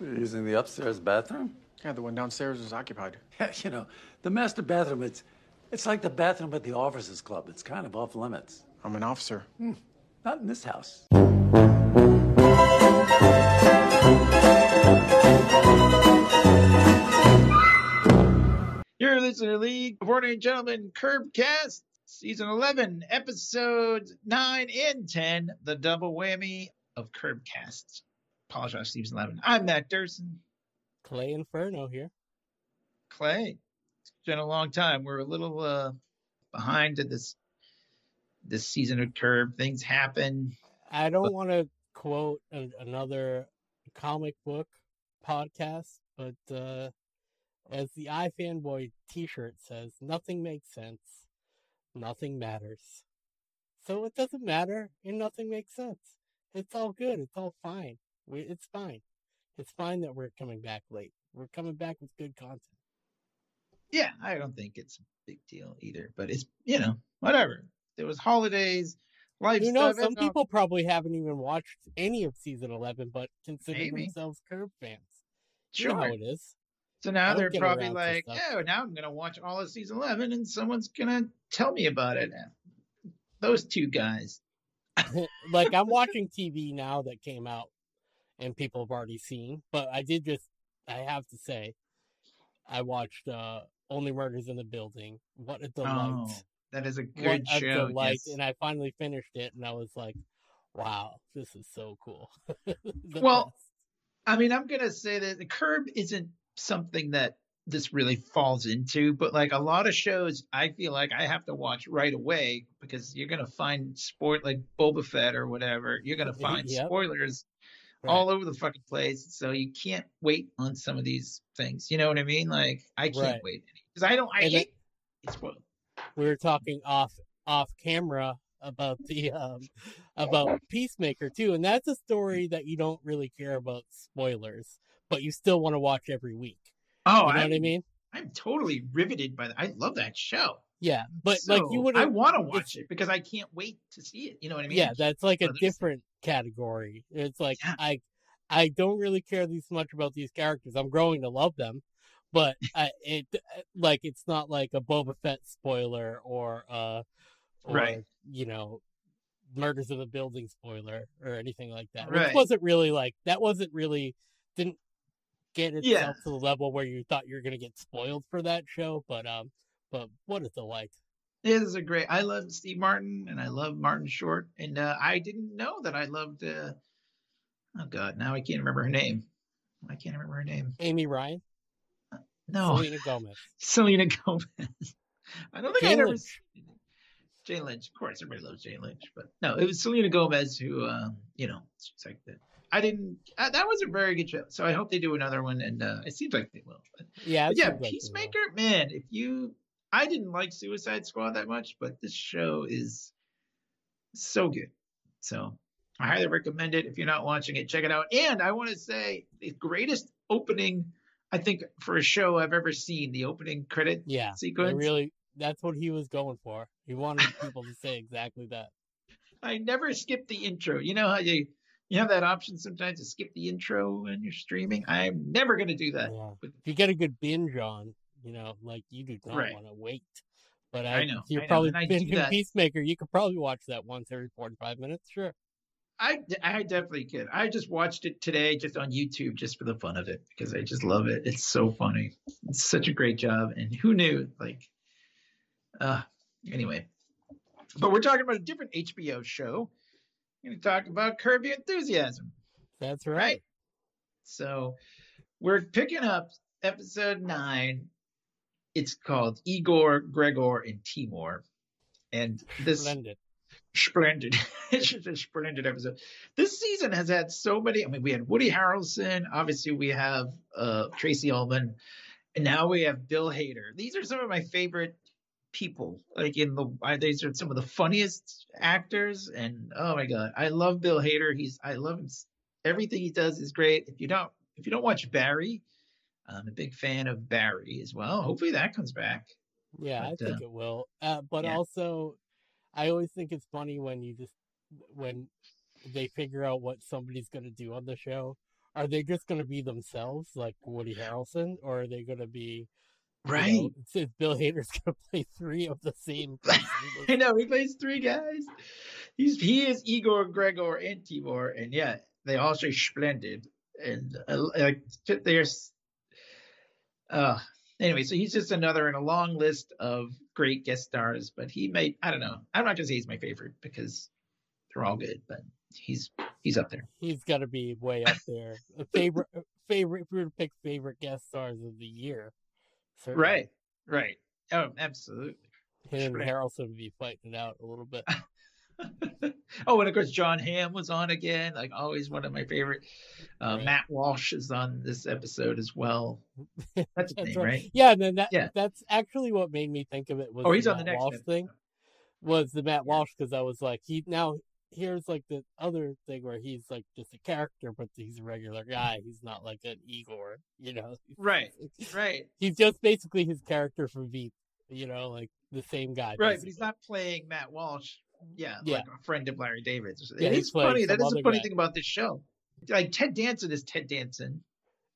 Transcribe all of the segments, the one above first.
You're using the upstairs bathroom? Yeah, the one downstairs is occupied. Yeah, you know, the master bathroom, it's, it's like the bathroom at the officers club. It's kind of off limits. I'm an officer. Hmm. Not in this house. You're listening to League of Ordinary Gentlemen Curbcast, Season 11, Episodes 9 and 10, the double whammy of Curbcasts. Apologize, Season 11. I'm Matt Durson. Clay Inferno here. Clay, it's been a long time. We're a little uh, behind to this this season of Curb. Things happen. I don't want to quote a, another comic book podcast, but uh, as the iFanboy T-shirt says, nothing makes sense, nothing matters. So it doesn't matter, and nothing makes sense. It's all good. It's all fine. We, it's fine. It's fine that we're coming back late. We're coming back with good content. Yeah, I don't think it's a big deal either, but it's, you know, whatever. There was holidays, life You know, stuff. some people probably haven't even watched any of season 11, but consider Maybe. themselves Curb fans. Sure. You know it is. So now they're probably like, oh, now I'm going to watch all of season 11 and someone's going to tell me about it. Uh, those two guys. like I'm watching TV now that came out and people have already seen, but I did just I have to say I watched uh Only Murders in the Building. What a delight. Oh, that is a what good a show. delight. yes. And I finally finished it and I was like, wow, this is so cool. Well, best. I mean, I'm going to say that the curb isn't something that this really falls into, but like a lot of shows, I feel like I have to watch right away because you're going to find sport like Boba Fett or whatever. You're going to find Yep. spoilers Right. all over the fucking place. So you can't wait on some of these things. You know what I mean? Like I can't Right. wait because I don't. I And hate it's spoiled. we were talking off off camera about the um about Peacemaker too, and that's a story that you don't really care about spoilers, but you still want to watch every week. Oh, You know I'm, what I mean? I'm totally riveted by that. I love that show. Yeah, but like you would I want to watch it because I can't wait to see it. You know what I mean? yeah, that's like a different category. It's like Yeah. I I don't really care this much about these characters. I'm growing to love them, but I, it like it's not like a Boba Fett spoiler or uh or, Right. you know murders of the building spoiler or anything like that. Right. Which wasn't really like that wasn't really didn't get itself Yeah. to the level where you thought you were gonna get spoiled for that show, but um but what a like? It is a great. I love Steve Martin and I love Martin Short, and uh, I didn't know that I loved. Uh, oh God, now I can't remember her name. I can't remember her name. Amy Ryan, No, Selena Gomez. Selena Gomez. I don't think Jane I'd ever. Jane Lynch, of course, everybody loves Jane Lynch, but no, it was Selena Gomez who, um, you know, she's like the. I didn't. Uh, that was a very good show, so I hope they do another one, and uh, it seems like they will. But, Yeah, but yeah. Peacemaker, man, if you, I didn't like Suicide Squad that much, but this show is so good. So I highly recommend it. If you're not watching it, check it out. And I want to say the greatest opening, I think, for a show I've ever seen. The opening credit Yeah, sequence. Really, that's what he was going for. He wanted people to say exactly that. I never skip the intro. You know how you you have that option sometimes to skip the intro when you're streaming. I'm never gonna do that. Yeah. If you get a good binge on, you know, like you do not Right. want to wait. But I I, know, you're I probably do binging that. Peacemaker. You could probably watch that once every 45 minutes. Sure. I, I definitely could. I just watched it today just on YouTube just for the fun of it because I just love it. It's so funny. It's such a great job. And who knew? Like, uh, anyway. But we're talking about a different HBO show. We're going to talk about Curb Your Enthusiasm. That's right. Right. So we're picking up episode nine. It's called Igor, Gregor, and Timor. And this Splendid. splendid. it's just a splendid episode. This season has had so many. I mean, we had Woody Harrelson. Obviously, we have uh, Tracey Ullman, and now we have Bill Hader. These are some of my favorite people. Like in the, these are some of the funniest actors. And oh my god, I love Bill Hader. He's, I love him. Everything he does is great. If you don't, if you don't watch Barry, I'm a big fan of Barry as well. Hopefully that comes back. Yeah, I think uh, it will. Uh, but yeah. also, I always think it's funny when you just when they figure out what somebody's going to do on the show, are they just going to be themselves like Woody Harrelson, or are they going to be you Right. know, since Bill Hader's going to play three of the same. I know he plays three guys. He's he is Igor, Gregor, and Timor, and yeah, they all say splendid. And uh, like there's, uh, anyway, so he's just another in a long list of great guest stars. But he may, I don't know, I'm not gonna say he's my favorite because they're all good, but he's he's up there. He's got to be way up there. A favorite, favorite. If we were to pick favorite guest stars of the year, certainly Right, right. Oh, absolutely. him and. Harrelson would be fighting it out a little bit. oh, and of course, John Hamm was on again, like always one of my favorite. Uh, Right. Matt Walsh is on this episode as well. That's That's name, right. right? Yeah, and then that Yeah. that's actually what made me think of it was Oh, he's the on the next Walsh episode. thing. Was the Matt Walsh because I was like he now here's like the other thing where he's like just a character, but he's a regular guy. He's not like an Igor, you know. Right, right, He's just basically his character from Veep, you know, like the same guy. right. But he's not playing Matt Walsh. Yeah, Yeah. like a friend of Larry David's. Yeah, it he's is funny. That is a funny guy. thing about this show. Like Ted Danson is Ted Danson,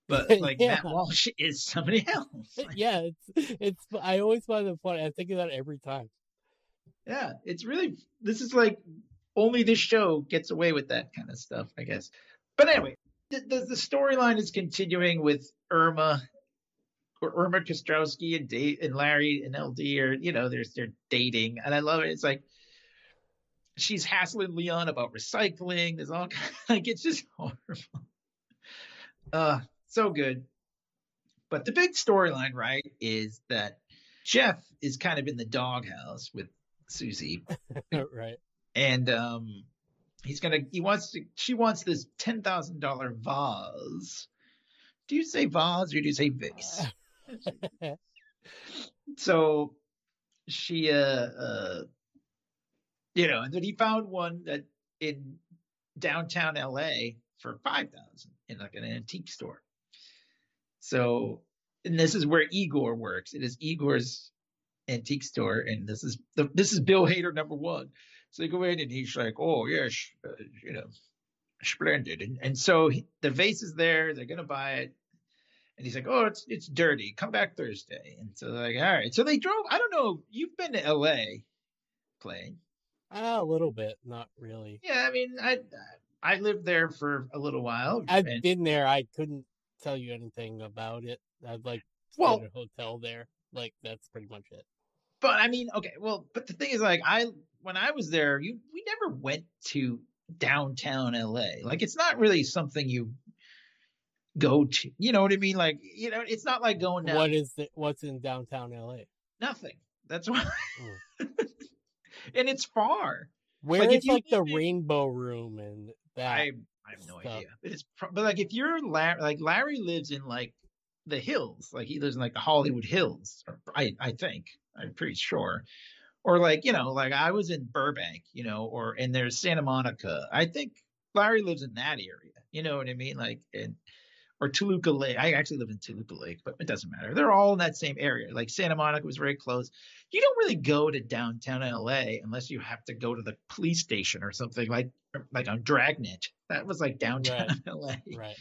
but like Yeah. Matt Walsh is somebody else. Yeah, it's it's. I always find it funny. I think of that every time. yeah, it's really. This is like only this show gets away with that kind of stuff, I guess. But anyway, the, the, the storyline is continuing with Irma, or Irma Kostrowski and Dave and Larry and LD are, you know, they're they're dating, and I love it. It's like she's hassling Leon about recycling. There's all kind like it's just horrible. Uh, so good. But the big storyline, right, is that Jeff is kind of in the doghouse with Susie right. and um he's gonna he wants to she wants this ten thousand dollar vase do you say vase or do you say vase so she uh uh you know and then he found one that in downtown la for five thousand in like an antique store so and this is where igor works it is igor's antique store and this is the this is bill hader number one so they go in and he's like, oh, yes, uh, you know, splendid. And, and so he, the vase is there. They're going to buy it. And he's like, oh, it's it's dirty. Come back Thursday. And so they're like, all right. So they drove. I don't know. You've been to L.A. playing. A little bit, not really. Yeah, I mean, I I lived there for a little while. I've and- been there. I couldn't tell you anything about it. I'd like Well- a hotel there. Like that's pretty much it. but I mean, okay, well, but the thing is, like, I when I was there, you we never went to downtown LA. Like, it's not really something you go to. You know what I mean? Like, you know, it's not like going down What is the, what's in downtown LA? nothing. That's why, hmm. and it's far. Where Like, is like the in- Rainbow Room and that? I I have no stuff. idea, but it's but like if you're Larry, like Larry lives in like the hills, like he lives in like the Hollywood Hills. Or I I think I'm pretty sure, or like you know, like I was in Burbank, you know, or and there's Santa Monica. I think Larry lives in that area. You know what I mean? Like and or Toluca Lake. I actually live in Toluca Lake, but it doesn't matter. They're all in that same area. Like Santa Monica was very close. You don't really go to downtown LA unless you have to go to the police station or something like like on Dragnet. That was like downtown LA. right.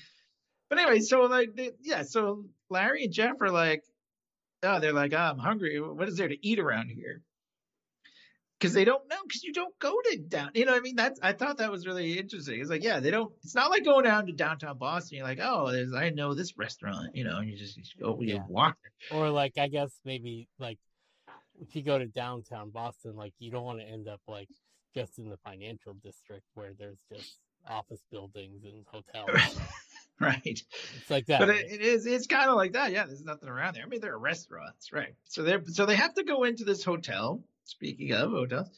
But anyway, so like they, yeah, so Larry and Jeff are like, oh, they're like, oh, I'm hungry. What is there to eat around here? Because they don't know, because you don't go to down. You know, what I mean, that's I thought that was really interesting. It's like, yeah, they don't. It's not like going down to downtown Boston. You're like, oh, there's I know this restaurant. You know, and you just, you just go, you Yeah. walk. Or like I guess maybe like if you go to downtown Boston, like you don't want to end up like just in the financial district where there's just office buildings and hotels. right. It's like that. but right? it, it is it's kind of like that yeah there's nothing around there i mean there are restaurants right so they're so they have to go into this hotel speaking of hotels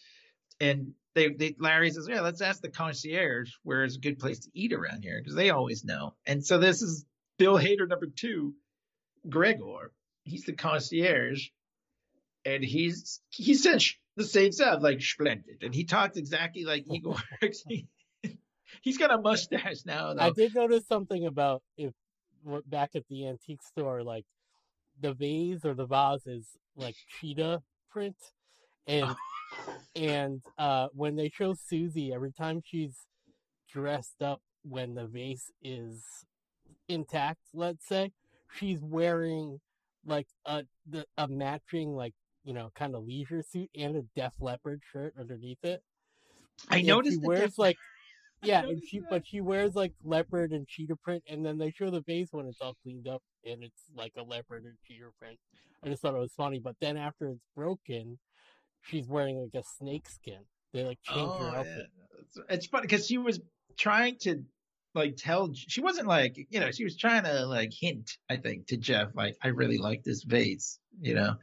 and they, they larry says yeah let's ask the concierge where is a good place to eat around here because they always know. And so this is bill hader number two gregor. He's the concierge and he's he said sh- the same stuff like splendid. And he talks exactly like igor he's got a mustache now though. I did notice something about if back at the antique store, like the vase or the vase is like cheetah print, and and uh, when they show Susie, every time she's dressed up, when the vase is intact, let's say, she's wearing like a the, a matching like you know kind of leisure suit and a Def Leppard shirt underneath it. I And noticed she wears diff- like yeah, and she that. but she wears like leopard and cheetah print, and then they show the vase when it's all cleaned up and it's like a leopard and cheetah print. I just thought it was funny, but then after it's broken, she's wearing like a snake skin. They like change Oh, her yeah. outfit. It's, it's funny because she was trying to like tell she wasn't like you know she was trying to like hint I think to Jeff like I really like this vase you know.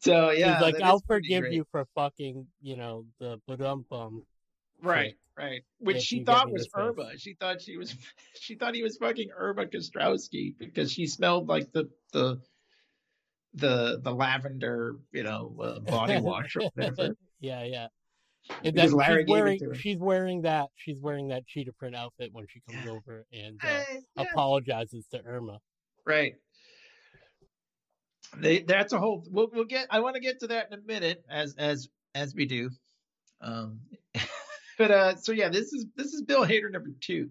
So yeah, she's like, "I'll forgive great. you for fucking, you know, the badum bum." Right, right. Which she thought was. Irma. She thought she was she thought he was fucking Irma Kostrowski because she smelled like the the the the lavender, you know, uh, body wash or whatever. yeah, yeah. And Because that, Larry she's wearing she's wearing that she's wearing that cheetah print outfit when she comes over and uh, Eh, yeah, apologizes to Irma. right. They that's a whole we'll we'll get I want to get to that in a minute as as as we do. Um but uh so yeah, this is this is Bill Hader number 2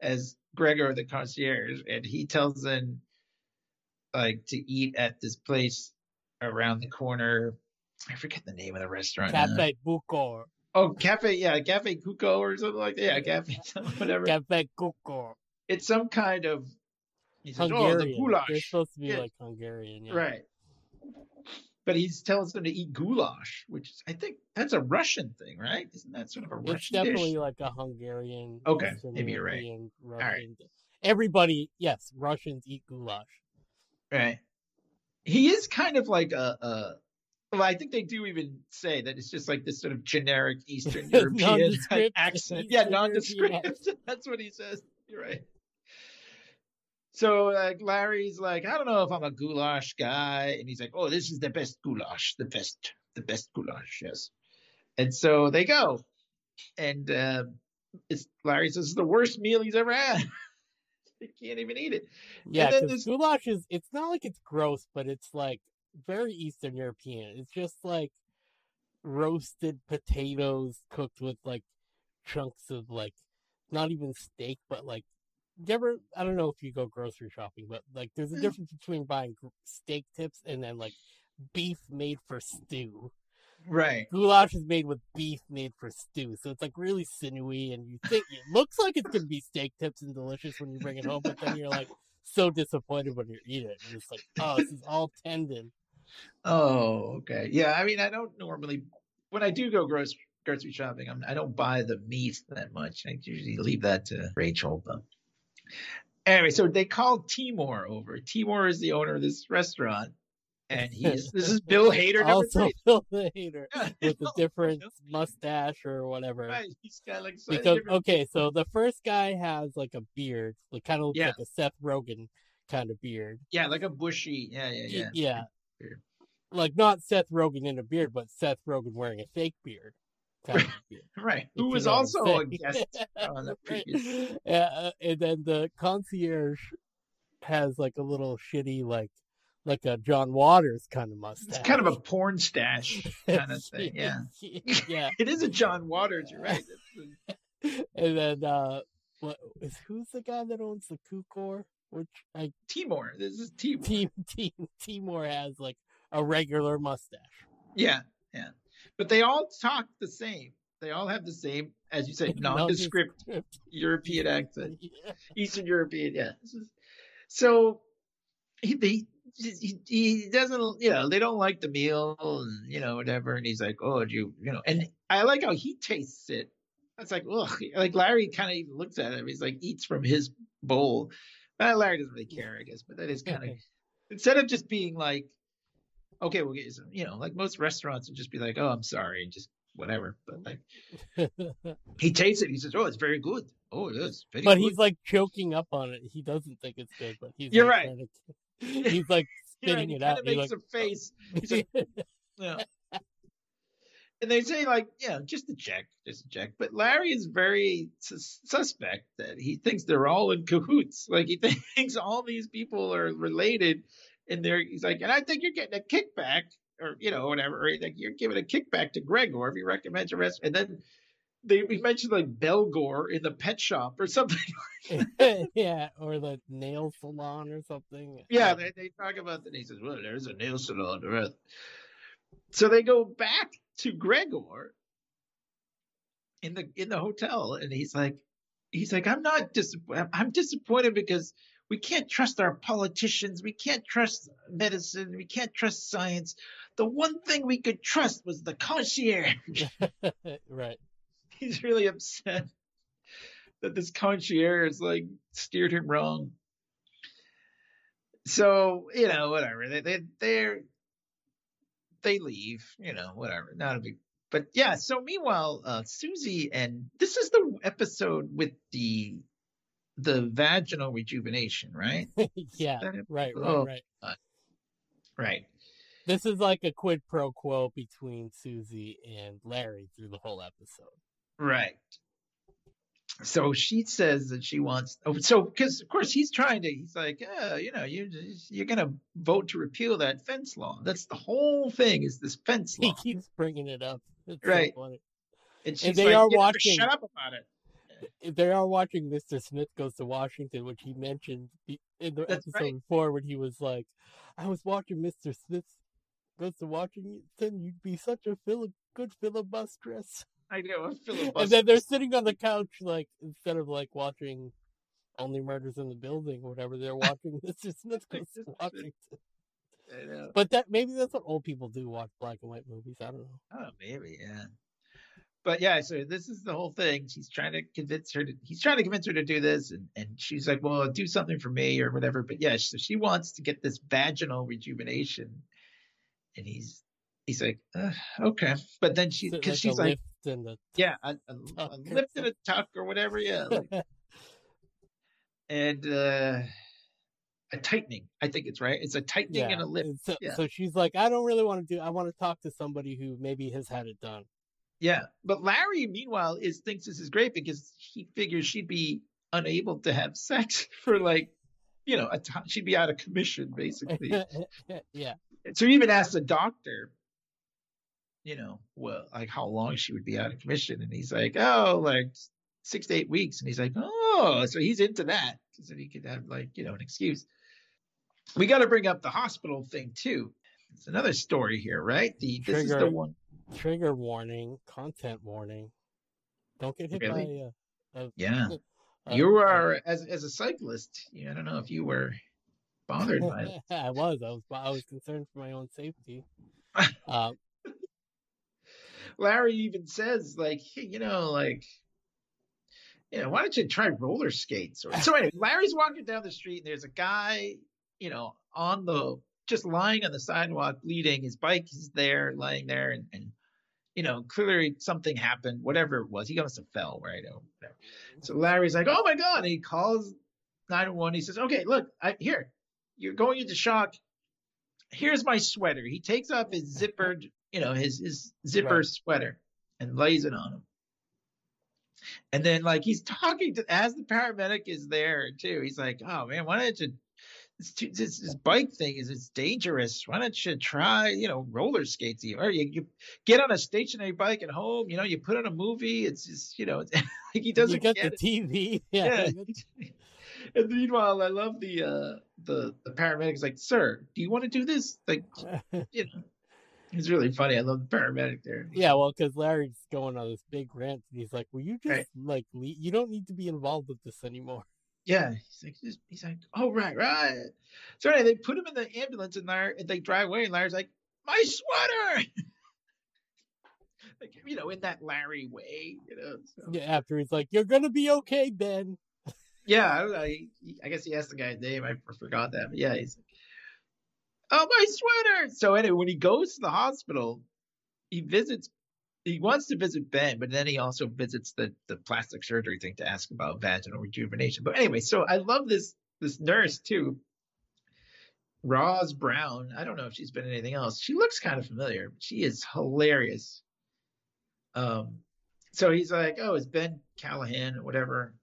as Gregor the concierge and he tells them like to eat at this place around the corner. I forget the name of the restaurant. now. Cafe Bucor. Oh, cafe, yeah, cafe Cuco or something like that. Yeah, cafe, whatever. Cafe Cucor. It's some kind of. He says, Hungarian. "Oh, the They're supposed to be Yeah. like Hungarian, yeah. Right. But he tells them to eat goulash, which is, I think that's a Russian thing, right? Isn't that sort of a Russian It's definitely dish? like a Hungarian. Okay, Eastern maybe you're right. European, right. Russian. Everybody, yes, Russians eat goulash. Right. He is kind of like a, a. Well, I think they do even say that it's just like this sort of generic Eastern European accent. Eastern Yeah, nondescript. That's what he says. You're right. So like Larry's like, I don't know if I'm a goulash guy, and he's like, Oh, this is the best goulash, the best, the best goulash, yes. And so they go, and uh, it's Larry says it's the worst meal he's ever had. he can't even eat it. Yeah, because goulash is, it's not like it's gross, but it's like very Eastern European. It's just like roasted potatoes cooked with like chunks of like, not even steak, but like, you ever, I don't know if you go grocery shopping, but like there's a Mm. difference between buying steak tips and then like beef made for stew. Right. Goulash is made with beef made for stew, so it's like really sinewy, and you think it looks like it's gonna be steak tips and delicious when you bring it home, but then you're like so disappointed when you eat it. And it's like, oh, this is all tendon. Oh, okay. Yeah, I mean, I don't normally when I do go grocery grocery shopping, I'm, I don't buy the meat that much. I usually leave that to Rachel. But anyway, so they called Timor over. Timor is the owner of this restaurant, and he's this is Bill Hader Also, three. Bill Yeah, with a different mustache or whatever. Right, he's got like slightly Because different- okay, so the first guy has like a beard, like kind of looks Yeah. like a Seth Rogen kind of beard. yeah, like a bushy. Yeah, yeah, yeah. yeah. Beard. Like not Seth Rogen in a beard, but Seth Rogen wearing a fake beard. Kind of beard. Right. Who was know what I'm also a guest on the previous. Yeah, uh, and then the concierge has like a little shitty, like like a John Waters kind of mustache. It's kind of a porn stash kind of thing. Yeah. yeah. It is a John Waters. You're right. And then uh, what is who's the guy that owns the Kukor? Which I Timor. This is Timor. Team Team Timor has like a regular mustache. Yeah, yeah. But they all talk the same. They all have the same, as you say, nondescript European accent, Yeah. Eastern European. Yeah. So he, they, he he doesn't, you know, they don't like the meal and you know whatever, and he's like, oh, do you, you know, and I like how he tastes it. It's like, ugh, like Larry kind of even looks at him. He's like eats from his bowl. Uh, Larry doesn't really care, I guess, but that is kind of instead of just being like, okay, we'll get you some, you know, like most restaurants would just be like, oh, I'm sorry, and just whatever. But like he tastes it, he says, oh, it's very good. Oh, it is but good. he's like choking up on it. He doesn't think it's good, but he's You're like, right. to- he's like spitting he it out. of makes like, a face. He's like, yeah. And they say like, yeah, just a check, just a check. But Larry is very sus- suspect that he thinks they're all in cahoots. Like he thinks all these people are related, and they're he's like, and I think you're getting a kickback, or you know, whatever. Or like you're giving a kickback to Gregor if he recommends a rest. And then they we mentioned like Belgore in the pet shop or something. yeah, or the nail salon or something. yeah, they, they talk about that. He says, "Well, there's a nail salon." right?" So they go back to Gregor in the in the hotel, and he's like, he's like, "I'm not disappointed. I'm disappointed because." We can't trust our politicians. We can't trust medicine. We can't trust science. The one thing we could trust was the concierge. right. He's really upset that this concierge like steered him wrong. So you know, whatever. They they they they leave. You know, whatever. Not a big. But yeah. So meanwhile, uh, Susie and this is the episode with the the vaginal rejuvenation, right? yeah. Right. Right. oh. Right. Right. This is like a quid pro quo between Susie and Larry through the whole episode. Right. So she says that she wants. Oh, so because of course he's trying to. He's like, uh, you know, you you're gonna vote to repeal that fence law. That's the whole thing. Is this fence law? He keeps bringing it up. It's Right. funny. And she's they like, are watching- Shut up about it. They are watching Mr. Smith Goes to Washington, which he mentioned in the That's episode right. before when he was like, I was watching Mr. Smith Goes to Washington, you'd be such a fili- good filibustress. I know. I'm And then they're sitting on the couch, like, instead of like watching Only Murders in the Building or whatever, they're watching. Smith Goes to Washington. I know. But that maybe that's what old people do watch black and white movies. I don't know. Oh, maybe, yeah. But yeah, so this is the whole thing. She's trying to convince her to. He's trying to convince her to do this, and and she's like, "Well, do something for me or whatever." But yeah, so she wants to get this vaginal rejuvenation, and he's he's like, uh, "Okay," but then she Is because like she's like, and a "Yeah, a, a, a tuck or lift and a tuck or whatever, yeah," like, and uh a tightening. I think it's right. It's a tightening and a lift. and So, yeah. so she's like, I don't really want to do. I want to talk to somebody who maybe has had it done. Yeah, but Larry, meanwhile, is thinks this is great because he figures she'd be unable to have sex for like, you know, a time. She'd be out of commission basically. yeah, so he even asked the doctor, you know, well, like how long she would be out of commission, and he's like, oh, like six to eight weeks, and he's like, oh, so he's into that so that he could have like, you know, an excuse. We got to bring up the hospital thing too. It's another story here, right? The this is the Trigger. one. trigger warning, content warning. Don't get hit Really? by a. a, Yeah. a- you are as as a cyclist. You, I don't know if you were bothered by it. I was. I was. I was concerned for my own safety. Uh, Larry even says like, hey, you know, like, you know, why don't you try roller skates? Or so anyway, Larry's walking down the street and there's a guy, you know, on the just lying on the sidewalk bleeding. His bike is there, lying there, and and you know, clearly something happened, whatever it was. He must have fell, right? Or whatever. Mm-hmm. So Larry's like, oh my god! And he calls 911. He says, okay, look, I, here, you're going into shock. Here's my sweater. He takes off his zippered, you know, his his zipper Right. sweater and lays it on him. And then like he's talking to as the paramedic is there too. He's like, "Oh man, why don't you this, this, this bike thing is it's dangerous. Why don't you try, you know, roller skates? Or you, you get on a stationary bike at home. You know, you put on a movie. It's just, you know, it's, like he you doesn't got get the it. TV. Yeah. Yeah. and meanwhile, I love the uh the the paramedic is like, "Sir, do you want to do this?" Like, you know, it's really funny. I love the paramedic there. Yeah, well, because Larry's going on this big rant, and he's like, "Will you just Right. like leave? you don't need to be involved with this anymore." Yeah, he's like, just, he's like, oh right, right. So anyway, they put him in the ambulance, and Larry, and they drive away, and Larry's like, my sweater. like you know, in that Larry way, you know. So. Yeah, after he's like, "You're gonna be okay, Ben." Yeah, I don't know. He, he- I guess he asked the guy's name. I forgot that. But yeah, he's oh my sweater. So anyway, when he goes to the hospital, he visits. He wants to visit Ben, but then he also visits the the plastic surgery thing to ask about vaginal rejuvenation. But anyway, so I love this this nurse too. Roz Brown. I don't know if she's been in anything else. She looks kind of familiar. She is hilarious. Um, so he's like, "Oh, it's Ben Callahan or whatever,"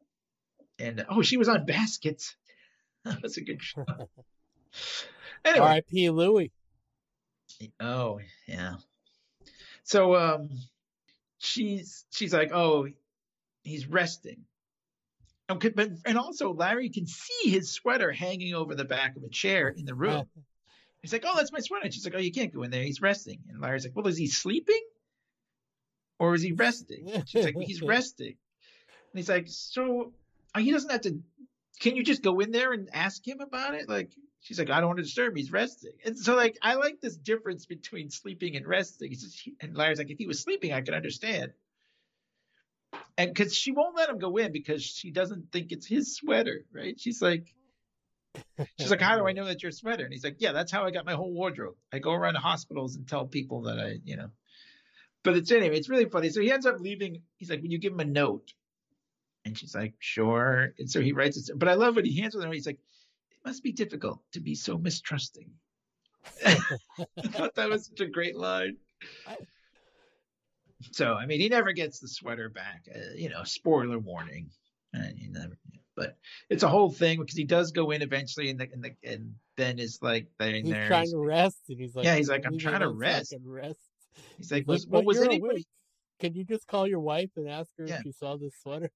and oh, she was on Baskets. That was a good show. Anyway, R.I.P. Louie. Oh, yeah. So um she's she's like, oh, he's resting. Okay, but and also Larry can see his sweater hanging over the back of a chair in the room. He's like, oh, that's my sweater. She's like, oh, you can't go in there. He's resting. And Larry's like, well, is he sleeping? Or is he resting? And she's like, he's resting. And he's like, so uh, he doesn't have to. Can you just go in there and ask him about it? Like, she's like, I don't want to disturb him. He's resting. And so, like, I like this difference between sleeping and resting. He says, and Larry's like, if he was sleeping, I could understand. And because she won't let him go in because she doesn't think it's his sweater, right? She's like, She's like, How do I know that's your sweater? And he's like, Yeah, that's how I got my whole wardrobe. I go around to hospitals and tell people that I, you know. But it's anyway, it's really funny. So he ends up leaving. He's like, Will you give him a note? And she's like, Sure. And so he writes it. But I love what he hands with her. He's like, must be difficult to be so mistrusting. I thought that was such a great line. So, I mean, he never gets the sweater back. Uh, you know, spoiler warning. And he never, but it's a whole thing because he does go in eventually, and the, and, the, and Ben is like he's there. trying to rest, and he's like, Yeah, he's like, "I'm trying to alone so I rest." rest. He's like, was, like, well, was anybody? awake. Can you just call your wife and ask her Yeah. if she saw this sweater?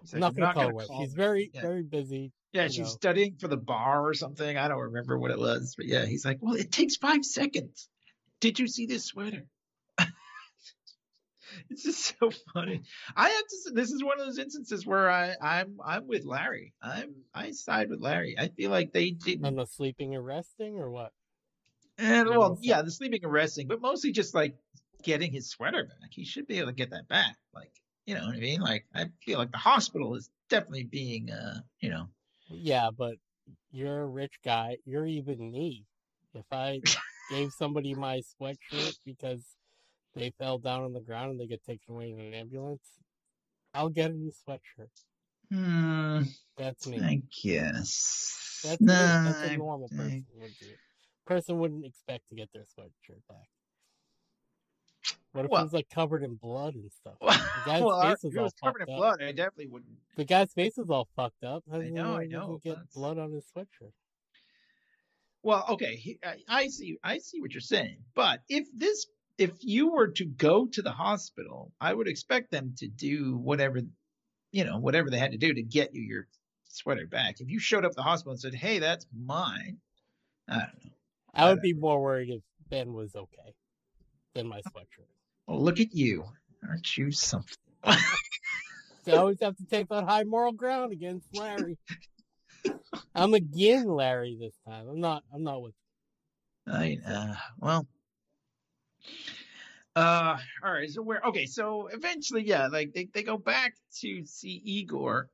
He's I'm not "I'm gonna call her gonna wife. call She's very, Yeah. very busy. Yeah, she's know. studying for the bar or something. I don't remember what it was, but yeah, he's like, well, it takes five seconds. Did you see this sweater? it's just so funny. I have to. say, This is one of those instances where I, I'm, I'm with Larry. I'm, I side with Larry. I feel like they didn't. On the sleeping and resting, or what? And well, yeah, the sleeping and resting, but mostly just like getting his sweater back. He should be able to get that back. Like, you know what I mean? Like, I feel like the hospital is definitely being, uh, you know, Yeah, but you're a rich guy. You're even me. If I gave somebody my sweatshirt because they fell down on the ground and they get taken away in an ambulance, I'll get a new sweatshirt. hmm, That's me. I guess. That's, me. that's a normal I- person would do. Person wouldn't expect to get their sweatshirt back. What if Well- it was like covered in blood and stuff? Well, guy's well, face if is all was covered in up. blood, I definitely wouldn't. The guy's face is all fucked up. How I know, I know, Get that's- blood on his sweatshirt. Well, okay, he, I, I see, I see what you're saying, but if this, if you were to go to the hospital, I would expect them to do whatever, you know, whatever they had to do to get you your sweater back. If you showed up at the hospital and said, "Hey, that's mine," I don't know. I would be more worried if Ben was okay than my sweatshirt. Well, look at you, aren't you something? So I always have to take that high moral ground against Larry. I'm again Larry this time. I'm not. I'm not with. I uh well uh all right so where okay so eventually yeah like they, they go back to see Igor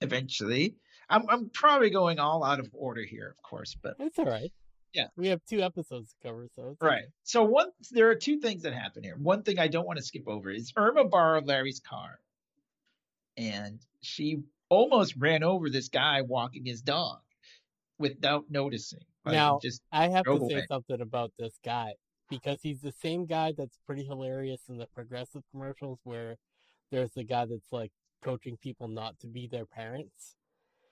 eventually I'm I'm probably going all out of order here of course but It's all right. Yeah. We have two episodes to cover, so it's right. so one there are two things that happen here. One thing I don't want to skip over is Irma borrowed Larry's car. And she almost ran over this guy walking his dog without noticing. Like, Now, just I have to drove say something about this guy because he's the same guy that's pretty hilarious in the progressive commercials where there's the guy that's like coaching people not to be their parents.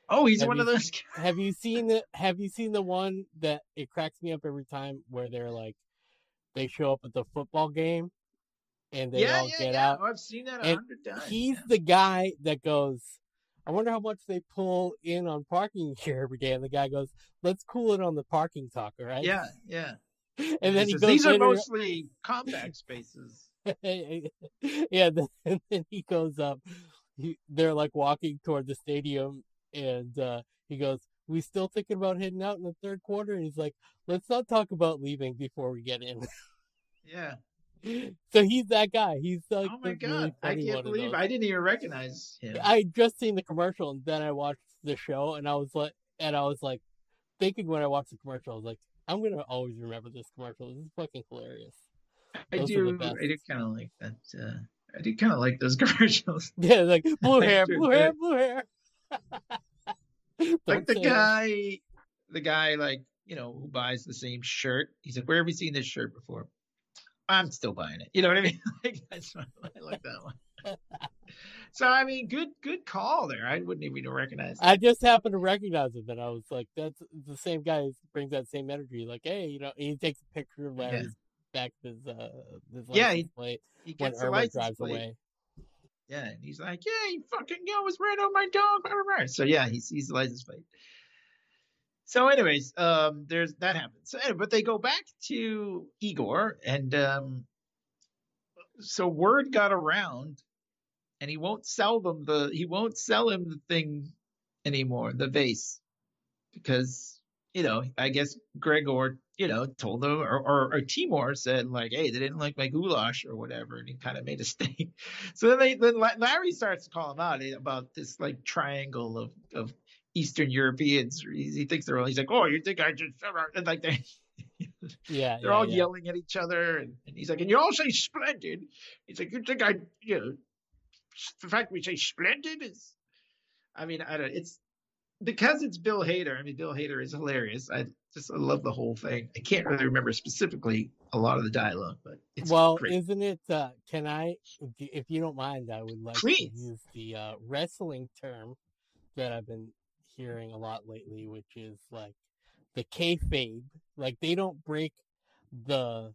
Oh he's Have one of those Have you seen the Have you seen the one that it cracks me up every time where they're like they show up at the football game and they yeah, all yeah, get yeah. out. Oh, I've seen that a hundred times. He's the guy that goes. I wonder how much they pull in on parking here every day. And the guy goes, "Let's cool it on the parking talk, all right?" yeah, yeah. And then He says, goes. These are mostly compact spaces. yeah, then, and then he goes up. He, they're like walking toward the stadium, and uh, he goes, "We still thinking about heading out in the third quarter?" And he's like, "Let's not talk about leaving before we get in." Yeah. so he's that guy. He's like, oh my the really god, I can't believe. I didn't even recognize him. I had just seen the commercial, and then I watched the show, and I was like, and I was like, thinking when I watched the commercial, I was like, I'm gonna always remember this commercial. This is fucking hilarious. I those do. I do kind of like that. Uh, I do kind of like those commercials. Yeah, like blue hair, blue hair, blue hair. like the guy, the guy, like you know, who buys the same shirt. He's like, "Where have you seen this shirt before?" I'm still buying it. You know what I mean? like that's I like that one. so I mean, good, good call there. I wouldn't even recognize. I just happened to recognize it. and I was like, "That's the same guy who brings that same energy." Like, hey, you know, he takes a picture of Larry's back of his uh his Yeah, he- He gets the Irma license drives plate. away. Yeah, and he's like, yeah, he fucking was ran over my dog. Blah, blah. So yeah, he sees the license. So, anyways, um, there's that happens. So, anyway, but they go back to Igor, and um, so word got around, and he won't sell them the he won't sell him the thing anymore, the vase, because you know I guess Gregor you know told them, or, or or Timor said like, hey, they didn't like my goulash or whatever, and he kind of made a stink. So then they then Larry starts to call him out eh, about this like triangle of of Eastern Europeans. He, he thinks they're all. He's like, oh, you think I just and like they. Yeah, They're yeah, all yeah. yelling at each other, and, and he's like, and you all say splendid. He's like, you think I, you know, the fact we say splendid is, I mean, I don't. It's because it's Bill Hader. I mean, Bill Hader is hilarious. I just I love the whole thing. I can't really remember specifically a lot of the dialogue, but it's well, great. isn't it? Uh, can I, if- you don't mind, I would like Please. to use the uh, wrestling term that I've been hearing a lot lately, which is like the kayfabe. Like they don't break the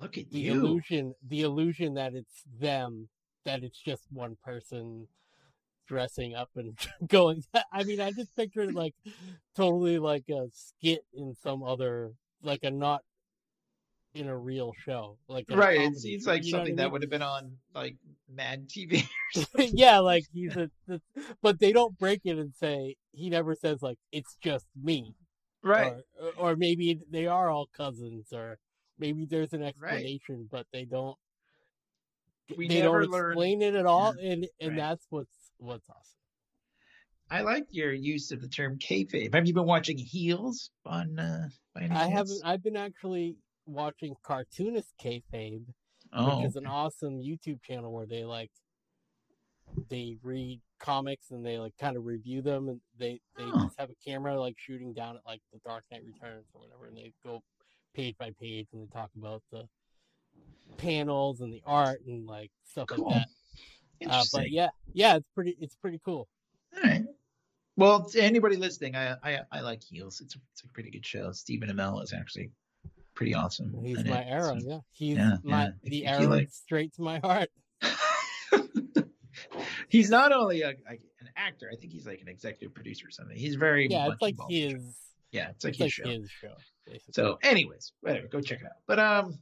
Look at the you. illusion, the illusion that it's them, that it's just one person dressing up and going. I mean, I just picture it like totally like a skit in some other, like a not in a real show, like Right, it seems like you know what I something that mean? would have been on like Mad TV. yeah, like he's a, the, but they don't break it and say he never says like it's just me, right. Or, or maybe they are all cousins, or maybe there's an explanation, but they don't. We they never don't explain it at all, and and Right. that's what's what's awesome. I like your use of the term kayfabe. Have you been watching Heels on? Uh, by any I chance? haven't. I've been actually watching cartoonist kayfabe, Oh, which is an awesome YouTube channel where they like they read comics and they like kind of review them and they they Oh. just have a camera like shooting down at like the Dark Knight Returns or whatever and they go page by page and they talk about the panels and the art and like stuff Cool. like that. Uh, but yeah, yeah, it's pretty it's pretty cool. All right. Well, to anybody listening, I I, I like Heels. It's a, it's a pretty good show. Stephen Amell is actually pretty awesome. He's my it, arrow, so- yeah. He's Yeah, my yeah. The arrow like- straight to my heart. he's not only a, like an actor. I think he's like an executive producer or something. He's very Yeah, it's like involved in the show. his Yeah, it's like it's his like show. his show. Basically. So, anyways, whatever, go check it out. But um,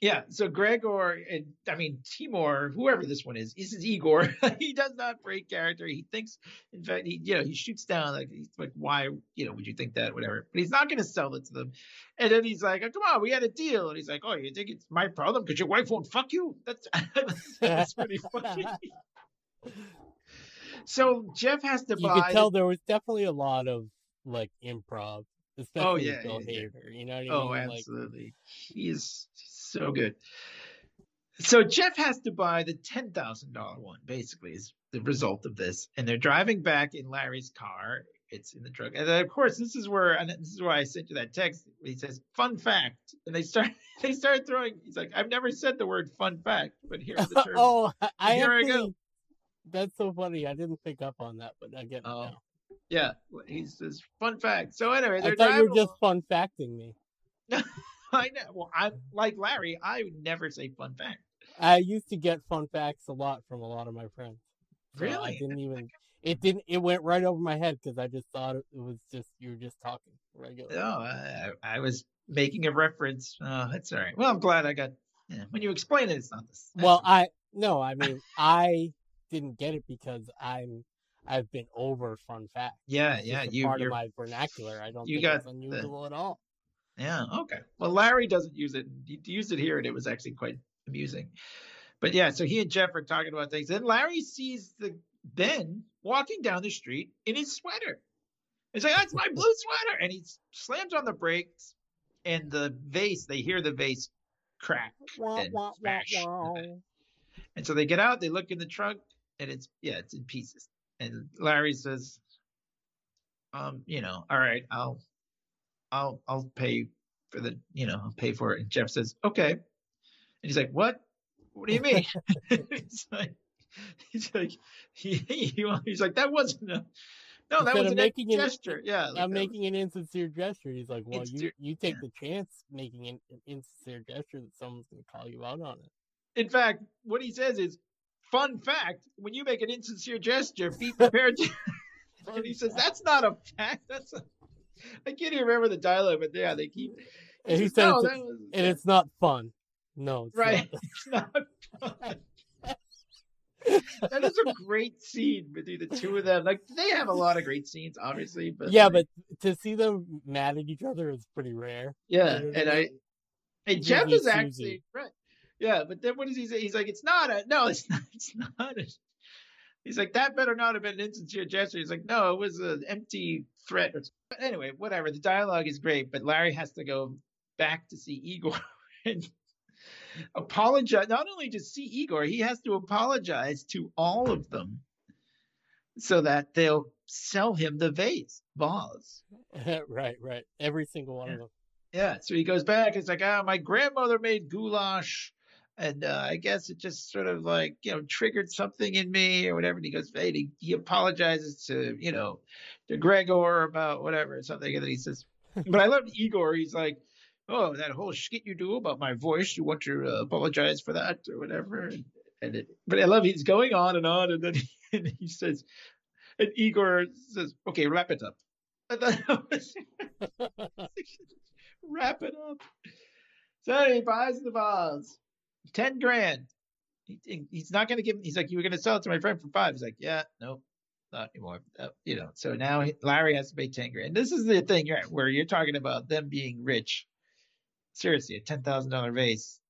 yeah. So Gregor, and I mean Timor, whoever this one is, this is Igor. he does not break character. He thinks, in fact, he you know he shoots down like he's like, why you know would you think that whatever? But he's not going to sell it to them. And then he's like, oh, come on, we had a deal. And he's like, oh, you think it's my problem because your wife won't fuck you? That's that's pretty funny. so Jeff has to you buy. could tell there was definitely a lot of like improv, especially Oh, yeah, Bill yeah, yeah. Hader. You know what I Oh, mean? Like, absolutely. He is so good. So Jeff has to buy the ten thousand dollar one. Basically, is the result of this, and they're driving back in Larry's car. It's in the truck, and then, of course, this is where, and this is why I sent you that text. He says, "Fun fact," and they start, they start throwing. He's like, "I've never said the word fun fact, but here's the term." oh, I- Here I go. That's so funny. I didn't pick up on that, but I get it Oh, now. Yeah, he says, "Fun fact." So anyway, I they're thought you were just fun facting me. I know. Well, I'm like Larry. I would never say fun fact. I used to get fun facts a lot from a lot of my friends. So I Really? didn't even. It didn't. It went right over my head because I just thought it was just you were just talking regular. No, oh, I, I was making a reference. Oh, that's all right. Well, I'm glad I got. Yeah, when you explain it, it's not this. Well, I no, I mean I didn't get it because I'm I've been over fun facts. yeah, yeah, you, part you're, of my vernacular. I don't you think got it's the- unusual at all. Yeah, okay. Well, Larry doesn't use it. He used it here, and it was actually quite amusing. But yeah, so he and Jeff are talking about things, and Larry sees the Ben walking down the street in his sweater. He's like, "That's my blue sweater," and he slams on the brakes, and the vase. They hear the vase crack Wah, and wah, smash. wah. And so they get out, they look in the trunk, and it's yeah, it's in pieces. And Larry says, um, you know, all right, I'll I'll I'll pay for the, you know, I'll pay for it. And Jeff says, okay. And he's like, what? What do you mean? he's like, he's like, he, he, he's like, that wasn't a, No, that was an making an- gesture. Yeah, like I'm that was- making an insincere gesture. He's like, well, you you take yeah. the chance making an, an insincere gesture that someone's going to call you out on it. In fact, what he says is, "Fun fact: when you make an insincere gesture, be prepared to." and he says, "That's not a fact. That's a." I can't even remember the dialogue, but yeah, they keep. And he says, said, "No, it's, was and it's not fun. No, it's right. not. It's not fun. that is a great scene between the two of them. Like they have a lot of great scenes, obviously, but yeah, like, but to see them mad at each other is pretty rare. yeah, you know and I I and Jeff is actually right. Yeah, but then what does he say? He's like, it's not a no, it's not. It's not. A, he's like, that better not have been an insincere gesture. He's like, no, it was an empty threat. But anyway, whatever. The dialogue is great, but Larry has to go back to see Igor and apologize. Not only to see Igor, he has to apologize to all of them so that they'll sell him the vase vase. right, right. Every single one Yeah. of them. Yeah, so he goes back. It's like, ah, my grandmother made goulash, and uh, I guess it just sort of like you know triggered something in me or whatever. And he goes, hey, he, he apologizes to you know to Gregor about whatever or something, and then he says, but I love Igor. He's like, oh, that whole shit you do about my voice, you want to uh, apologize for that or whatever. And, and it, but I love he's going on and on, and then he, and he says, and Igor says, okay, wrap it up. I thought was- wrap it up. So he buys the vase, ten grand. He, he's not going to give. He's like, you were going to sell it to my friend for five. He's like, yeah, nope, not anymore. Uh, you know. So now Larry has to pay ten grand. This is the thing right, where you're talking about them being rich. Seriously, a ten thousand dollar vase,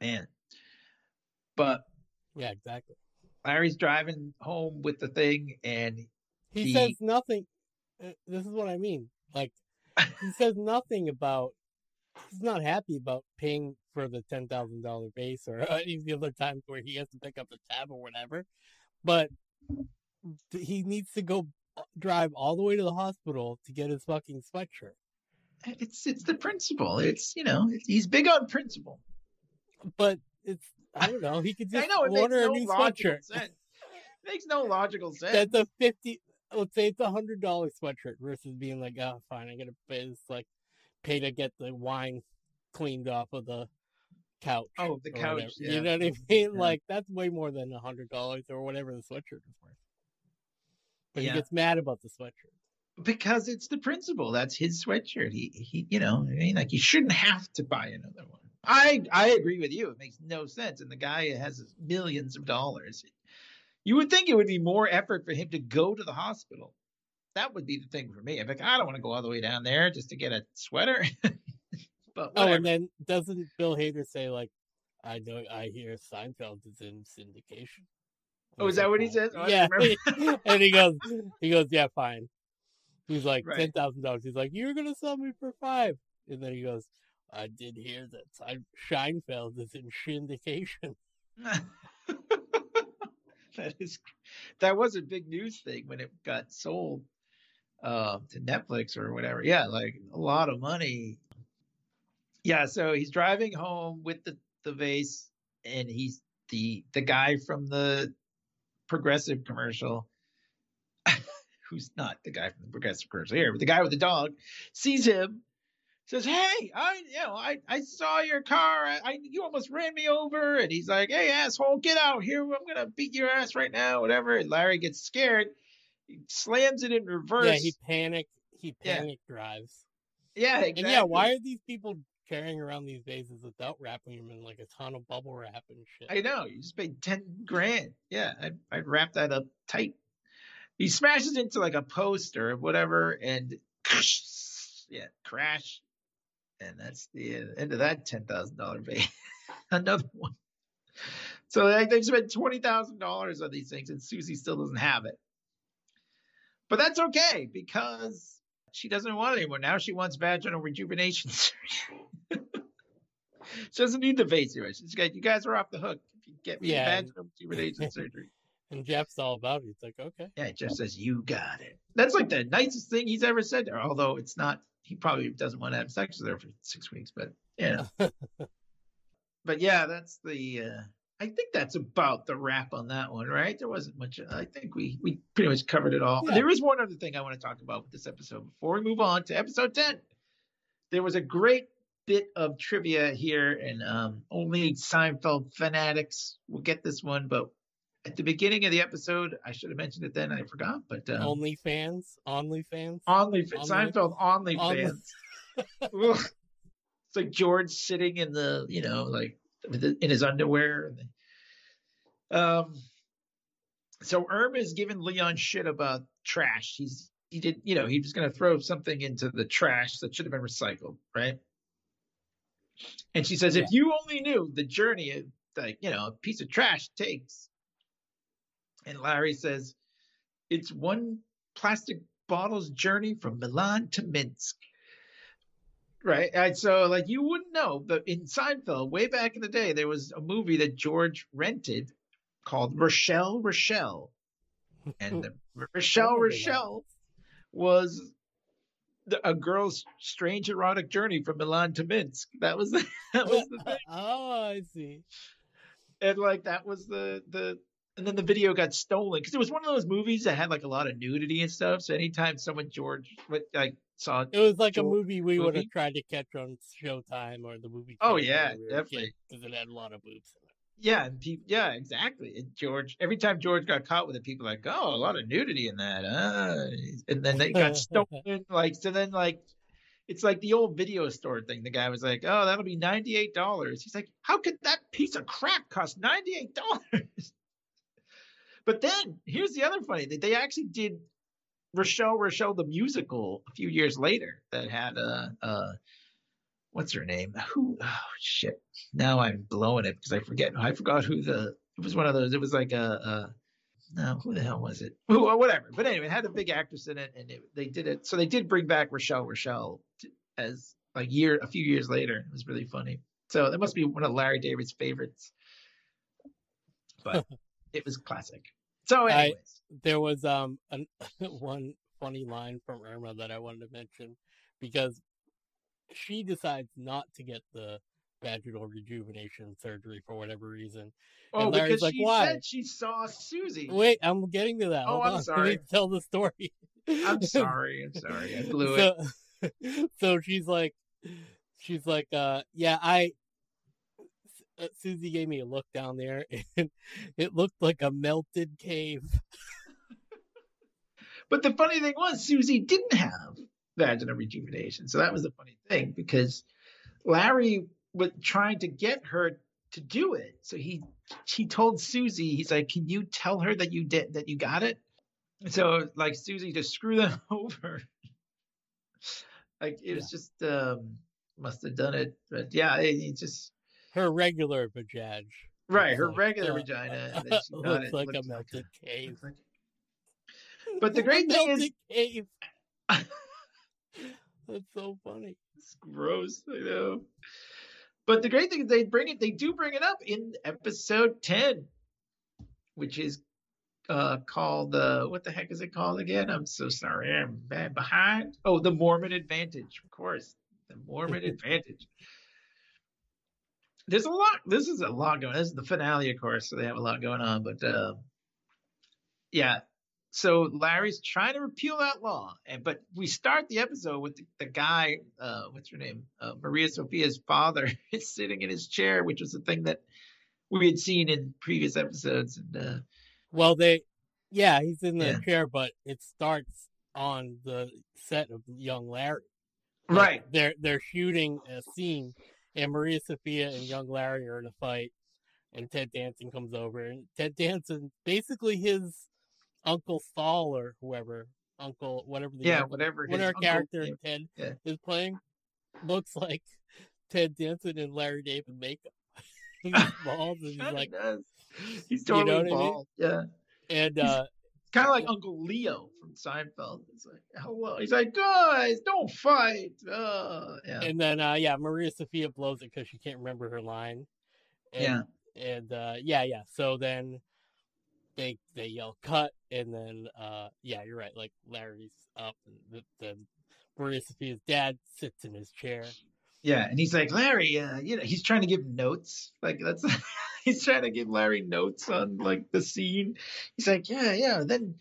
man. But Yeah, exactly. Larry's driving home with the thing, and He The- says nothing. uh, This is what I mean. Like, he says nothing about. He's not happy about paying for the ten thousand dollar base or any of the other times where he has to pick up the tab or whatever. But he needs to go uh, drive all the way to the hospital to get his fucking sweatshirt. it's it's the principle. It's you know he's big on principle. But it's I don't know. He could just I know it makes order no a new logical sweatshirt. sense. It makes no logical sense. That's a fifty. Let's say it's a hundred dollar sweatshirt versus being like, oh, fine, I gotta pay this like pay to get the wine cleaned off of the couch. Oh, the couch, yeah. You know what I mean? Yeah. Like that's way more than a hundred dollars or whatever the sweatshirt is worth. But Yeah. he gets mad about the sweatshirt. because it's the principle. That's his sweatshirt. He he you know, I mean like you shouldn't have to buy another one. I I agree with you. It makes no sense. And the guy has millions of dollars. You would think it would be more effort for him to go to the hospital. That would be the thing for me. I'm like, I don't want to go all the way down there just to get a sweater. but Oh, and then doesn't Bill Hader say like, I know I hear Seinfeld is in syndication. Oh, is that what he says? Oh, yeah, and he goes, he goes, yeah, fine. He's like Right. ten thousand dollars. He's like, you're gonna sell me for five, and then he goes, I did hear that Seinfeld is in syndication. that is that was a big news thing when it got sold uh, to Netflix or whatever. Yeah, like a lot of money. Yeah, so he's driving home with the the vase, and he's the the guy from the progressive commercial. Who's not the guy from the progressive commercial here, but the guy with the dog sees him, says, "Hey, I, you know, I, I saw your car. I, I, you almost ran me over." And he's like, "Hey, asshole, get out here! I'm gonna beat your ass right now." Whatever. And Larry gets scared. He slams it in reverse. Yeah, he panicked. He Yeah. panic drives. yeah, exactly. And yeah, why are these people carrying around these vases without wrapping them in like a ton of bubble wrap and shit? I know. You just paid ten grand. Yeah, I'd, I'd wrap that up tight. He smashes into like a post or whatever, and yeah, crash. And that's the end of that ten thousand dollar vase. Another one. So they, they've spent twenty thousand dollars on these things, and Susie still doesn't have it. But that's okay because she doesn't want it anymore. Now she wants vaginal rejuvenation surgery. she doesn't need the vase anymore. She's got you guys are off the hook if you get me Yeah. vaginal rejuvenation surgery. And Jeff's all about it. He's like, okay. Yeah, Jeff says you got it. That's like the nicest thing he's ever said to her. Although it's not, he probably doesn't want to have sex with her for six weeks. But yeah, but yeah, that's the uh, I think that's about the wrap on that one, right? There wasn't much. I think we we pretty much covered it all. Yeah. There is one other thing I want to talk about with this episode before we move on to episode ten. There was a great bit of trivia here, and um, only Seinfeld fanatics will get this one. But at the beginning of the episode, I should have mentioned it then. I forgot, but um, Only fans, only fans. only Only- Seinfeld only only- fans. It's like George sitting in the, you know, like in his underwear. Um, so Irma is giving Leon shit about trash. He's he did, you know, he was going to throw something into the trash that should have been recycled, right? And she says, if you only knew the journey, of, like you know, a piece of trash takes. And Larry says, it's one plastic bottle's journey from Milan to Minsk. Right. And so, like, you wouldn't know, but in Seinfeld, way back in the day, there was a movie that George rented called Rochelle, Rochelle. And Rochelle. Rochelle was the, a girl's strange erotic journey from Milan to Minsk. That was the, that was the thing oh, I see. and like that was the the and then the video got stolen because it was one of those movies that had like a lot of nudity and stuff so anytime someone george like saw It it was like a movie we would have tried to catch on Showtime or the movie. Oh, yeah, we definitely. because it had a lot of boobs. yeah and pe- yeah exactly and george every time george got caught with it people were like oh a lot of nudity in that uh. and then they got stolen like so then like it's like the old video store thing the guy was like oh that'll be $98 he's like how could that piece of crap cost $98 but then here's the other funny thing. They actually did Rochelle Rochelle the musical a few years later that had uh uh what's her name? Who oh shit. Now I'm blowing it because I forget. I forgot who the it was one of those it was like a, a no who the hell was it? Well, whatever. But anyway it had a big actress in it and it, they did it. So they did bring back Rochelle Rochelle as like year a few years later. It was really funny. So that must be one of Larry David's favorites. But it was classic so I- anyways There was um an, one funny line from Irma that I wanted to mention because she decides not to get the vaginal rejuvenation surgery for whatever reason. Oh, And Larry's because like, she "Why?" said she saw Susie. Wait, I'm getting to that. Oh, Hold I'm on. Sorry. tell the story. I'm sorry. I'm sorry. I blew it. so, so she's like, she's like, uh, yeah, I. uh, Susie gave me a look down there, and it looked like a melted cave. But the funny thing was, Susie didn't have vaginal rejuvenation. So that was the funny thing because Larry was trying to get her to do it. So he he told Susie, he's like, "Can you tell her that you did that you got it?" So like Susie just screw them over. like it was just um must have done it, but yeah, it, it just Her regular vagina. right. Her like, regular uh, vagina got looks like a looks melted cave. like- But the great thing is, cave. That's so funny. It's gross, I know. But the great thing is they bring it, they do bring it up in episode 10, which is uh called uh what the heck is it called again? I'm so sorry. I'm bad behind. Oh, the Mormon Advantage, of course. The Mormon Advantage. There's a lot. This is a lot going. This is the finale, of course, so they have a lot going on. But uh, yeah, so Larry's trying to repeal that law, and but we start the episode with the, the guy, uh, what's her name, uh, Maria Sophia's father is sitting in his chair, which was a thing that we had seen in previous episodes, and uh, Well, they, yeah, he's in the Yeah. chair, but it starts on the set of Young Larry. Like, right, They're they're shooting a scene, and Maria Sophia and Young Larry are in a fight, and Ted Danson comes over, and Ted Danson, basically his Uncle Saul or whoever, Uncle whatever the yeah, young- whatever. his whatever character Ted yeah. is playing, looks like Ted Danson and Larry David makeup. he's bald, and he's like, does. he's You know totally I mean? bald. Yeah. and uh, kind of like Uncle Leo from Seinfeld. It's like, hello. He's like, guys, don't fight. Uh, yeah. and then uh, yeah, Maria Sophia blows it because she can't remember her line. And, Yeah. and uh, yeah, yeah. So then they they yell cut, and then uh, yeah, you're right. Like Larry's up, and the, the Maria Sophia's dad sits in his chair. Yeah, and he's like, Larry, uh, you know, he's trying to give notes. Like that's he's trying to give Larry notes on like the scene. He's like, yeah, yeah. Then,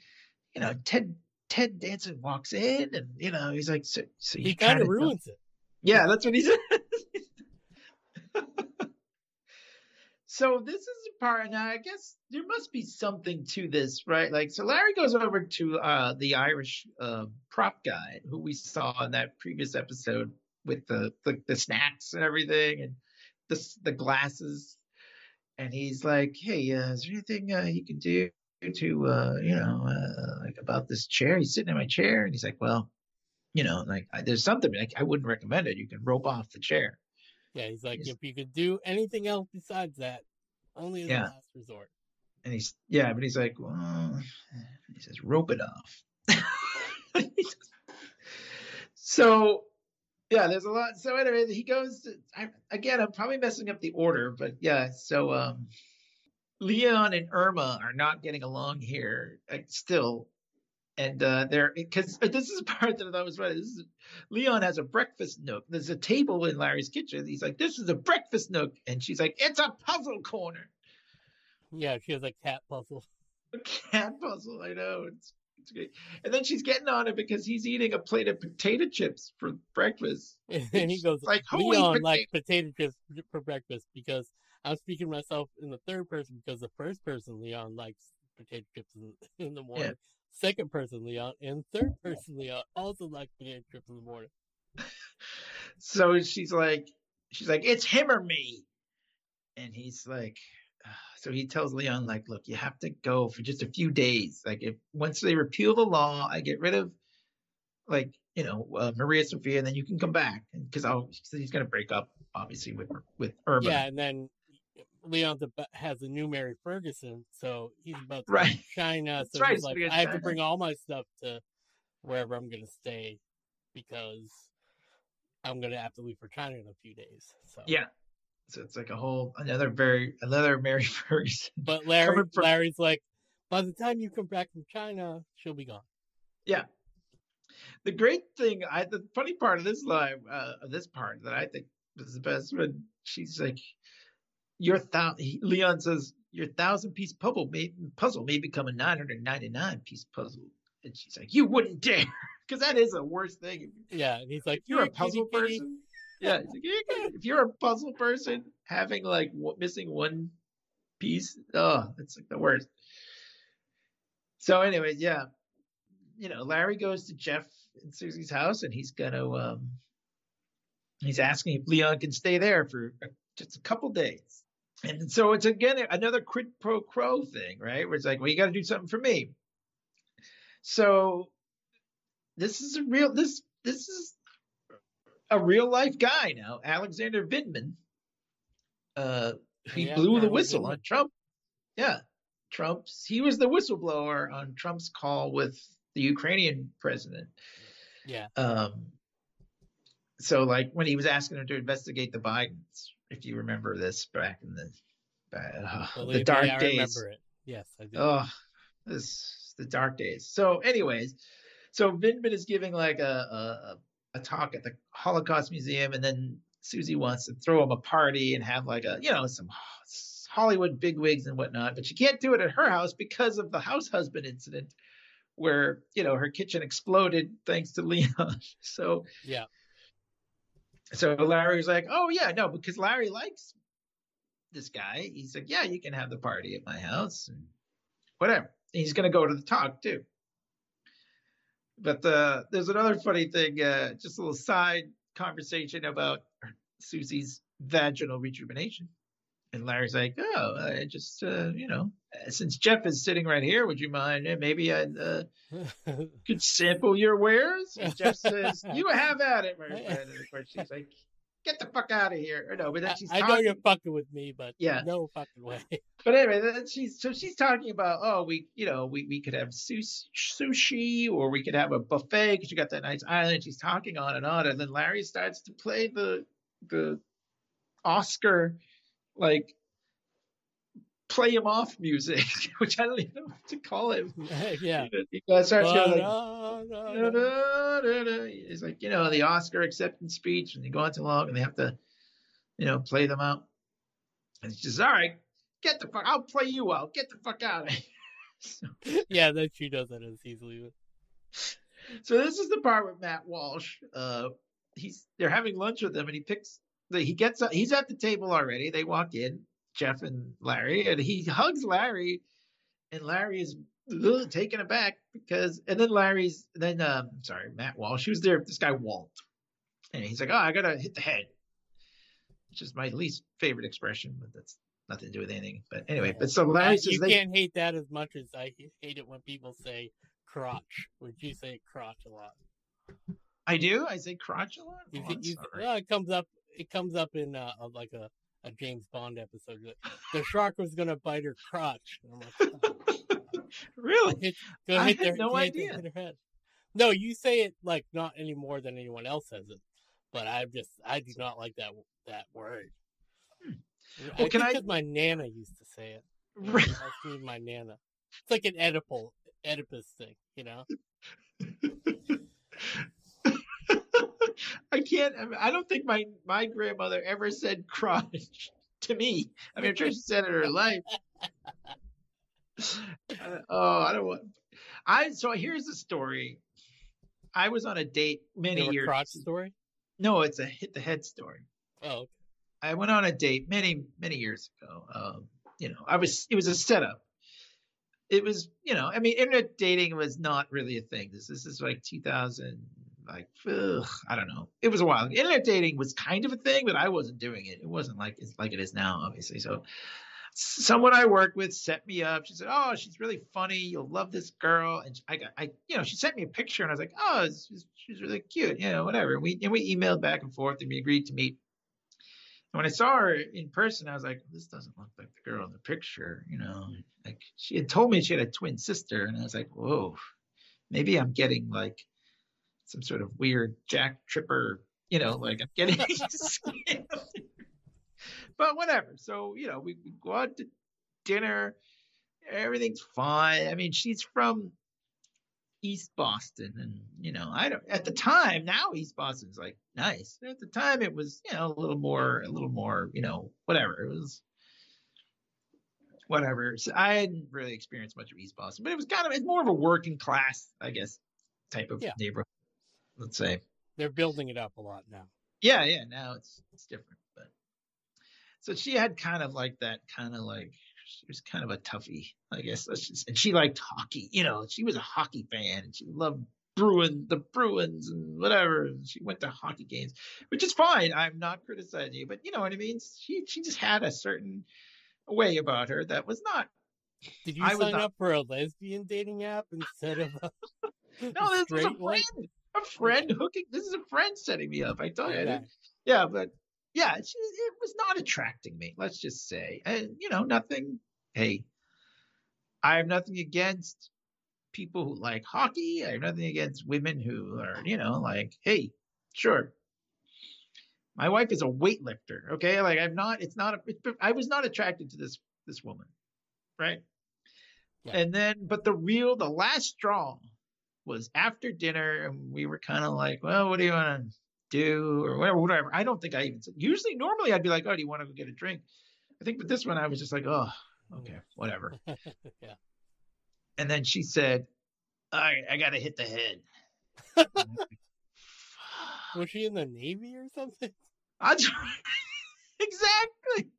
you know, Ted Ted Danson walks in, and you know, he's like, so, so He kind of ruins it. Yeah, that's what he said. so this is the part now. I guess there must be something to this, right? Like, so Larry goes over to uh, the Irish uh, prop guy who we saw in that previous episode with the the, the snacks and everything, and the the glasses. And he's like, "Hey, uh, is there anything uh, you can do to, uh, you know, uh, like about this chair? He's sitting in my chair." And he's like, "Well." you know, like I, there's something like I wouldn't recommend it. You can rope off the chair. Yeah, he's like, Yes. if you could do anything else besides that, only as Yeah. a last resort. And he's yeah, but he's like, well, he says rope it off. so yeah, there's a lot. So anyway, he goes. To, I, again, I'm probably messing up the order, but yeah. So um, Leon and Irma are not getting along here like, still. And uh, they're because this is the part that I thought was right. This is Leon has a breakfast nook. There's a table in Larry's kitchen. He's like, "This is a breakfast nook," and she's like, "It's a puzzle corner." Yeah, she has a cat puzzle. A cat puzzle. I know it's it's great. And then she's getting on it because he's eating a plate of potato chips for breakfast. And he goes, like, "Who eats Leon likes potato chips for breakfast because I'm speaking to myself in the third person because the first person, Leon, likes potato chips in, in the morning. Second person, Leon, and third person, Leon, also likes potato chips in the morning. So she's like, she's like, it's him or me. And he's like, so he tells Leon, like, look, you have to go for just a few days. Like, if once they repeal the law, I get rid of, like, you know, uh, Maria Sophia, and then you can come back. Because I'll, he's gonna break up, obviously, with with Irma. Yeah, and then Leon has a new Mary Ferguson, so he's about to Right. China. So right, he's like, I have to bring all my stuff to wherever I'm going to stay because I'm going to have to leave for China in a few days. So Yeah. So it's like a whole another very another Mary Ferguson. But Larry, from- Larry's like, by the time you come back from China, she'll be gone. Yeah. The great thing, I the funny part of this live, uh, of this part that I think was the best when she's like, "Your thou," Leon says, "Your thousand piece puzzle may puzzle may become a nine hundred ninety nine piece puzzle," and she's like, "You wouldn't dare," because that is a worst thing. Yeah, and he's like, If you're a puzzle kitty, kitty." Yeah, he's like, "You're if you're a puzzle person having like w- missing one piece, oh, it's like the worst. So, anyways, yeah, you know, Larry goes to Jeff and Susie's house, and he's gonna, um, he's asking if Leon can stay there for just a couple days. And so it's again another quid pro quo thing, right? Where it's like, well, you got to do something for me. So this is a real this this is a real life guy now, Alexander Vindman. Uh, he Yeah, blew the whistle on Trump. Yeah, Trump's. He was the whistleblower on Trump's call with the Ukrainian president. Yeah, Um, so like when he was asking him to investigate the Bidens, if you remember this back in the uh, believe the me, dark I days. remember it. Yes, I do. Oh, this the dark days. So, anyways, so Vindman is giving like a, a a talk at the Holocaust Museum, and then Susie wants to throw him a party and have like a you know some Hollywood bigwigs and whatnot, but she can't do it at her house because of the house husband incident, where you know her kitchen exploded thanks to Leon. So yeah, so Larry's like, oh yeah, no, because Larry likes this guy. He's like, yeah, you can have the party at my house and whatever. He's gonna go to the talk too. But uh, there's another funny thing, uh, just a little side conversation about Susie's vaginal rejuvenation. And Larry's like, oh, I just, uh, you know, since Jeff is sitting right here, would you mind? uh, Maybe I uh, could sample your wares. And Jeff says, you have at it. And of course, she's like, get the fuck out of here. Or no, but then I, she's I know you're fucking with me, but Yeah. no fucking way. But anyway, then she's so she's talking about oh we you know we, we could have sushi or we could have a buffet because you got that nice island. She's talking on and on, and then Larry starts to play the the Oscar like play him off music, which I don't even know what to call it. yeah. He starts going like. Ba-da-da-da. It's like, you know, the Oscar acceptance speech, and they go on too long and they have to, you know, play them out. And it's just, all right. get the fuck. I'll play you out. Get the fuck out of here. So, yeah, then she does that as easily. so this is the part with Matt Walsh. Uh, he's they're having lunch with him, and he picks. The, he gets. up- He's at the table already. They walk in, Jeff and Larry, and he hugs Larry, and Larry is ugh, taken aback because. And then Larry's. Then um, sorry, Matt Walsh. Was there. This guy Walt, and he's like, "Oh, I gotta hit the head," which is my least favorite expression, but that's nothing to do with anything. But anyway, but so Larry says you they, can't hate that as much as I hate it when people say crotch. Would you say crotch a lot? I do. I say crotch a lot. You, Oh, you, well, it comes up. It comes up in uh, like a, a James Bond episode. like, The shark was gonna bite her crotch. Like, "Oh, really? hit, go I hit had their, no idea. hit her head. No, you say it like not any more than anyone else says it. But I just I do not like that that word. Hmm. I Well, can think I- my nana used to say it. Right. My nana. It's like an Oedipal Oedipus thing, you know. I can't. I, don't think my my grandmother ever said crotch to me. I mean, I'm sure she said it in her life. Uh, oh, I don't want. I so here's the story. I was on a date many Your years. crotch story. No, it's a hit the head story. Oh, okay. I went on a date many many years ago. Um, you know, I was it was a setup. It was you know, I mean, internet dating was not really a thing. This this is like 2000, like ugh, I don't know. It was a while. Internet dating was kind of a thing, but I wasn't doing it. It wasn't like it's like it is now, obviously. So someone I work with set me up. She said, "Oh, she's really funny. You'll love this girl." And I got, I, you know, she sent me a picture, and I was like, "Oh, she's, she's really cute." You know, whatever. And we and we emailed back and forth, and we agreed to meet. And when I saw her in person, I was like, "This doesn't look like the girl in the picture." You know, hmm. like she had told me she had a twin sister, and I was like, "Whoa, maybe I'm getting like some sort of weird Jack Tripper." You know, like I'm getting. but whatever. So you know, we, we go out to dinner. Everything's fine. I mean, she's from East Boston, and you know, I don't. At the time, now East Boston's like nice. At the time, it was you know a little more, a little more, you know, whatever. It was whatever. So I hadn't really experienced much of East Boston, but it was kind of it's more of a working class, I guess, type of Yeah. neighborhood. Let's say. They're building it up a lot now. Yeah, yeah. Now it's it's different, but so she had kind of like that kind of like she was kind of a toughie, I guess. Just, and she liked hockey. You know, she was a hockey fan, and she loved Bruin, the Bruins, and whatever. And she went to hockey games, which is fine. I'm not criticizing you, but you know what I mean. She she just had a certain way about her that was not. Did you I sign not- up for a lesbian dating app instead of a, No, this was a straight one? A friend hooking. This is a friend setting me up. I tell you. Yeah, but yeah, she, it was not attracting me. Let's just say, and you know, nothing. Hey, I have nothing against people who like hockey. I have nothing against women who are, you know, like, hey, sure. My wife is a weightlifter. Okay, like I'm not. It's not. A, it's, I was not attracted to this this woman, right? Yeah. And then, but the real, the last straw was after dinner, and we were kind of like, well, what do you want to do, or whatever, whatever. I don't think I even said. Usually, normally, I'd be like, oh, do you want to go get a drink? I think but this one, I was just like, oh, okay, mm. whatever. yeah. And then she said, I, I got to hit the head. Was she in the Navy or something? Exactly.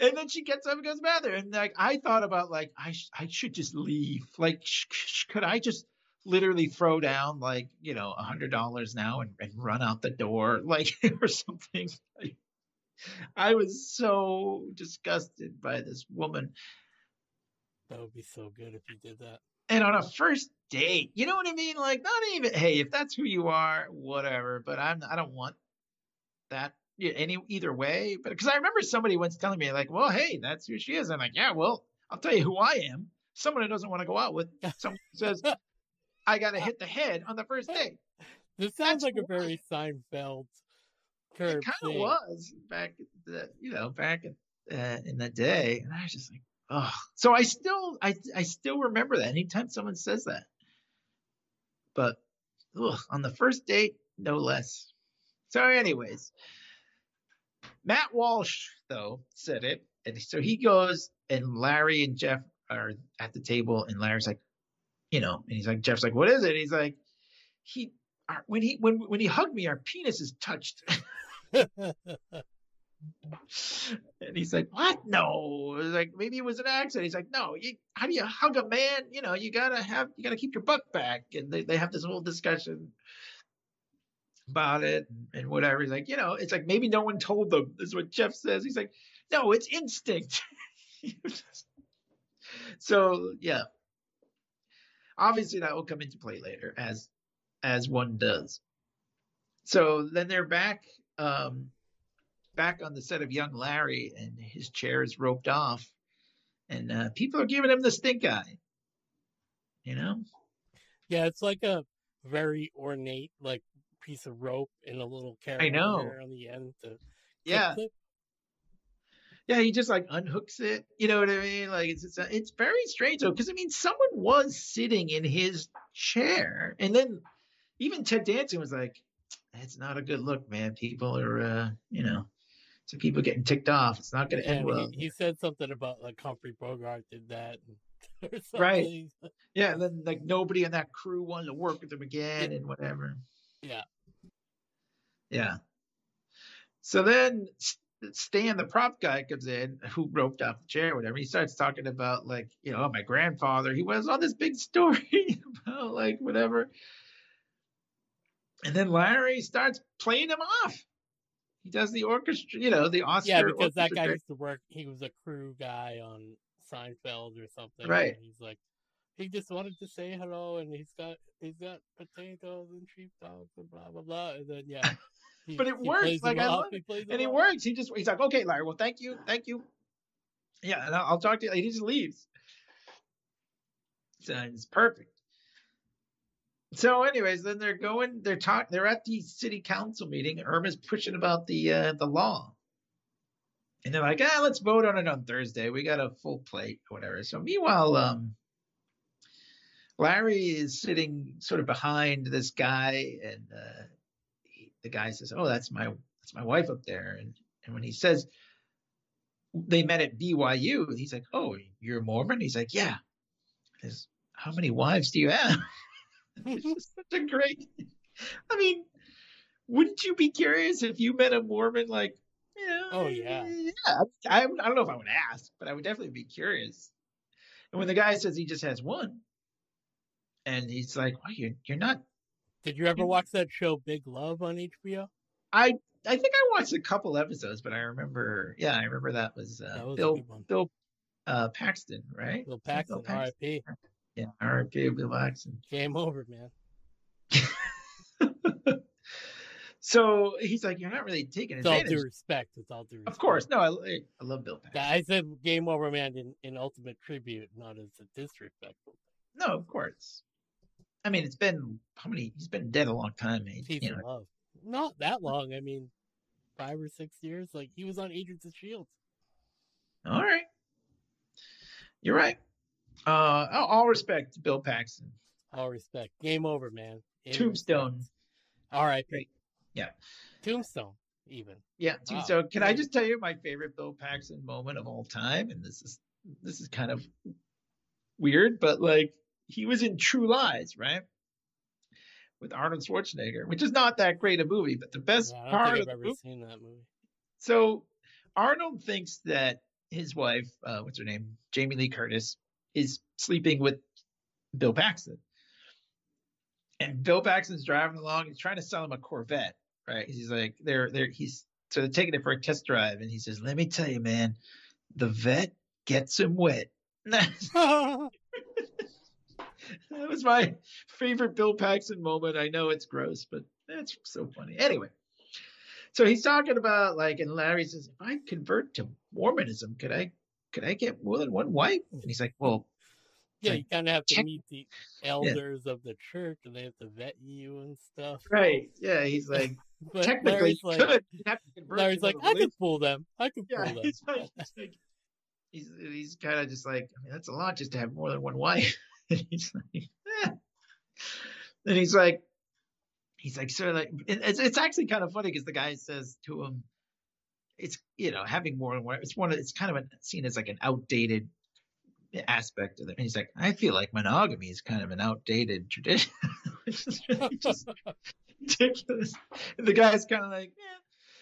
And then she gets up and goes to the bathroom. And like I thought about like I sh- I should just leave. Like sh- sh- could I just literally throw down like you know a hundred dollars now and, and run out the door like or something? Like, I was so disgusted by this woman. That would be so good if you did that. And on a first date, you know what I mean? Like not even hey, if that's who you are, whatever. But I'm I don't want that any either way. But because I remember somebody once telling me like, well, hey, that's who she is. I'm like, yeah, well, I'll tell you who I am. Someone who doesn't want to go out with someone who says I got to hit the head on the first date. This sounds That's like a very Seinfeld It kind of was back the you know back in, uh, in the day, and I was just like, oh. So I still I I still remember that anytime someone says that. But ugh, on the first date, no less. So, anyways, Matt Walsh, though, said it. And so he goes, and Larry and Jeff are at the table, and Larry's like, you know, and he's like, Jeff's like, what is it? He's like, he, our, when he, when, when he hugged me, our penis is touched. and he's like, what? No. Like, maybe it was an accident. He's like, no, you, how do you hug a man? You know, you gotta have, you gotta keep your butt back. And they, they have this whole discussion about it and, whatever. He's like, you know, it's like maybe no one told them. This is what Jeff says. He's like, no, it's instinct. so yeah, obviously that will come into play later, as as one does. So then they're back, um, back on the set of Young Larry, and his chair is roped off, and uh, people are giving him the stink eye. You know, yeah, it's like a very ornate like piece of rope and a little carrot I know. on the end to yeah. clip. Yeah, he just like unhooks it. You know what I mean? Like it's it's, it's very strange though, because I mean, someone was sitting in his chair, and then even Ted Danson was like, "It's not a good look, man. People are, uh, you know, some people getting ticked off. It's not going to end well." he, he said something about like Humphrey Bogart did that. Right. Yeah, and then like nobody in that crew wanted to work with him again, and whatever. Yeah. Yeah. So then Stan, the prop guy, comes in who roped off the chair, whatever. He starts talking about like, you know, oh, my grandfather. He was on this big story about like whatever. And then Larry starts playing him off. He does the orchestra, you know, the Oscar. Yeah, because that guy used to work. He was a crew guy on Seinfeld or something. Right. he's like, he just wanted to say hello, and he's got he's got potatoes and sheepdogs and blah blah blah. And then yeah, he, But it works, like, I love and off. works. He just he's like, okay, Larry. Well, thank you, thank you. Yeah, and I'll, I'll talk to you. He just leaves. So it's perfect. So, anyways, then they're going. They're talk. They're at the city council meeting. Irma's pushing about the uh, the law, and they're like, ah, let's vote on it on Thursday. We got a full plate or whatever. So, meanwhile, um, Larry is sitting sort of behind this guy, and uh, he, the guy says, "Oh, that's my that's my wife up there." And and when he says they met at BYU, he's like, "Oh, you're a Mormon?" He's like, "Yeah." He says, How many wives do you have? it's just such a great. I mean, wouldn't you be curious if you met a Mormon? Like, you know, Oh, yeah. yeah. I, I don't know if I would ask, but I would definitely be curious. And when the guy says he just has one, and he's like, "Well, you're you're not Did you ever watch that show Big Love on HBO? I I think I watched a couple episodes, but I remember, yeah, I remember that was, uh, That was Bill. Bill uh, Paxton, right? Bill Paxton, R.I.P. Yeah, R.I.P. Bill Paxton. Game over, man. so he's like, you're not really taking it. It's all due respect. It's all due respect. Of course, no, I, I love Bill Paxton. I said game over, man, in, in ultimate tribute, not as a disrespectful. No, of course. I mean, it's been how many? He's been dead a long time. He, Peace you know, love. Not that long. I mean, five or six years. Like he was on Agents of Shield. all right. You're right. Uh, all all respect to Bill Paxton. All respect. Game over, man. Tombstone. respect. R.I.P. Great. Yeah. Tombstone, even. Yeah. Wow. So can I just tell you my favorite Bill Paxton moment of all time? And this is this is kind of weird, but like he was in True Lies, right? With Arnold Schwarzenegger, which is not that great a movie, but the best Yeah, part of the ever movie. seen that movie. So Arnold thinks that his wife, uh, what's her name, Jamie Lee Curtis, is sleeping with Bill Paxton. And Bill Paxton's driving along. He's trying to sell him a Corvette, right? He's like, they're they're he's so they're taking it for a test drive, and he says, "Let me tell you, man, the vet gets him wet." that was my favorite Bill Paxton moment. I know it's gross, but that's so funny. Anyway, so he's talking about like, and Larry says, if I convert to Mormonism, could I, could I get more than one wife? And he's like, well, yeah, you kind of have to check- meet the elders of the church, and they have to vet you and stuff. right, yeah. He's like, But technically, Larry's you like, could. Have to convert to Larry's like, I religion." could fool them. I could Yeah, fool them. he's like, he's, like, he's, he's kind of just like, I mean, that's a lot just to have more than one wife. and he's like, eh. and he's like, he's like, sir, like, it's, it's actually kind of funny because the guy says to him, it's you know having more than one. It's one. Of, it's kind of a, seen as like an outdated aspect of it. And he's like, I feel like monogamy is kind of an outdated tradition, which is really just ridiculous. And the guy's kind of like, yeah.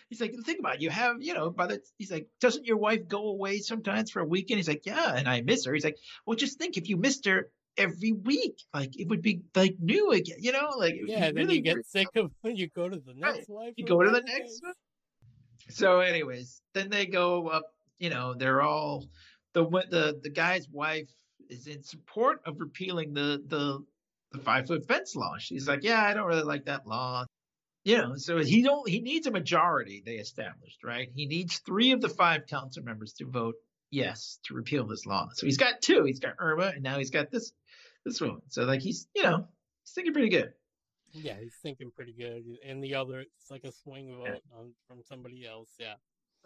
He's like, think about it. You have, you know, by the he's like, doesn't your wife go away sometimes for a weekend? He's like, yeah, and I miss her. He's like, well, just think if you missed her every week, like it would be like new again, you know, like Yeah, then really you get sick of when you go to the Right. next. You go to the next one. So, anyways, then they go up. You know, they're all the the the guy's wife is in support of repealing the the the five foot fence law. She's like, yeah, I don't really like that law. You know, so he don't he needs a majority. They established right. He needs three of the five council members to vote yes to repeal this law. So he's got two. He's got Irma, and now he's got this this woman. So like he's you know he's thinking pretty good. Yeah, he's thinking pretty good. And the other, it's like a swing Yeah. vote on, from somebody else. Yeah.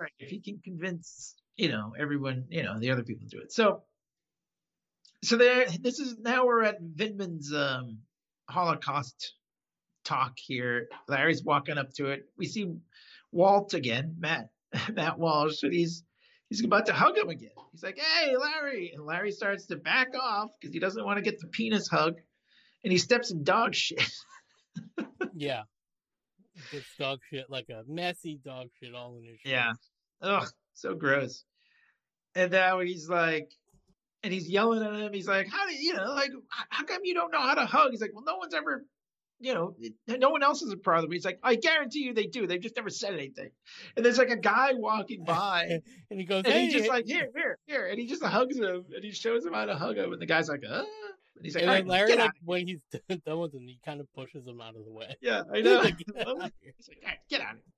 Right. If he can convince, you know, everyone, you know, the other people to do it. So, so there, this is now we're at Vindman's um, Holocaust talk here. Larry's walking up to it. We see Walt again, Matt, Matt Walsh, So he's he's about to hug him again. He's like, "Hey, Larry!" And Larry starts to back off because he doesn't want to get the penis hug, and he steps in dog shit. Yeah. It's dog shit, like a messy dog shit all in his shoes. Yeah. Ugh, so gross. And now he's like, and he's yelling at him. He's like, "How do you know? Like, how come you don't know how to hug?" He's like, "Well, no one's ever, you know, no one else is a problem." He's like, "I guarantee you they do. They've just never said anything." And there's like a guy walking by, And he goes, and hey, he just like, "Here, here, here," and he just hugs him, and he shows him how to hug him, and the guy's like, "Uh," and he's like, and then right, Larry, like, when he's done with him, he kind of pushes him out of the way. Yeah, I know. Like, get out of here. He's like, "All right, get out of here.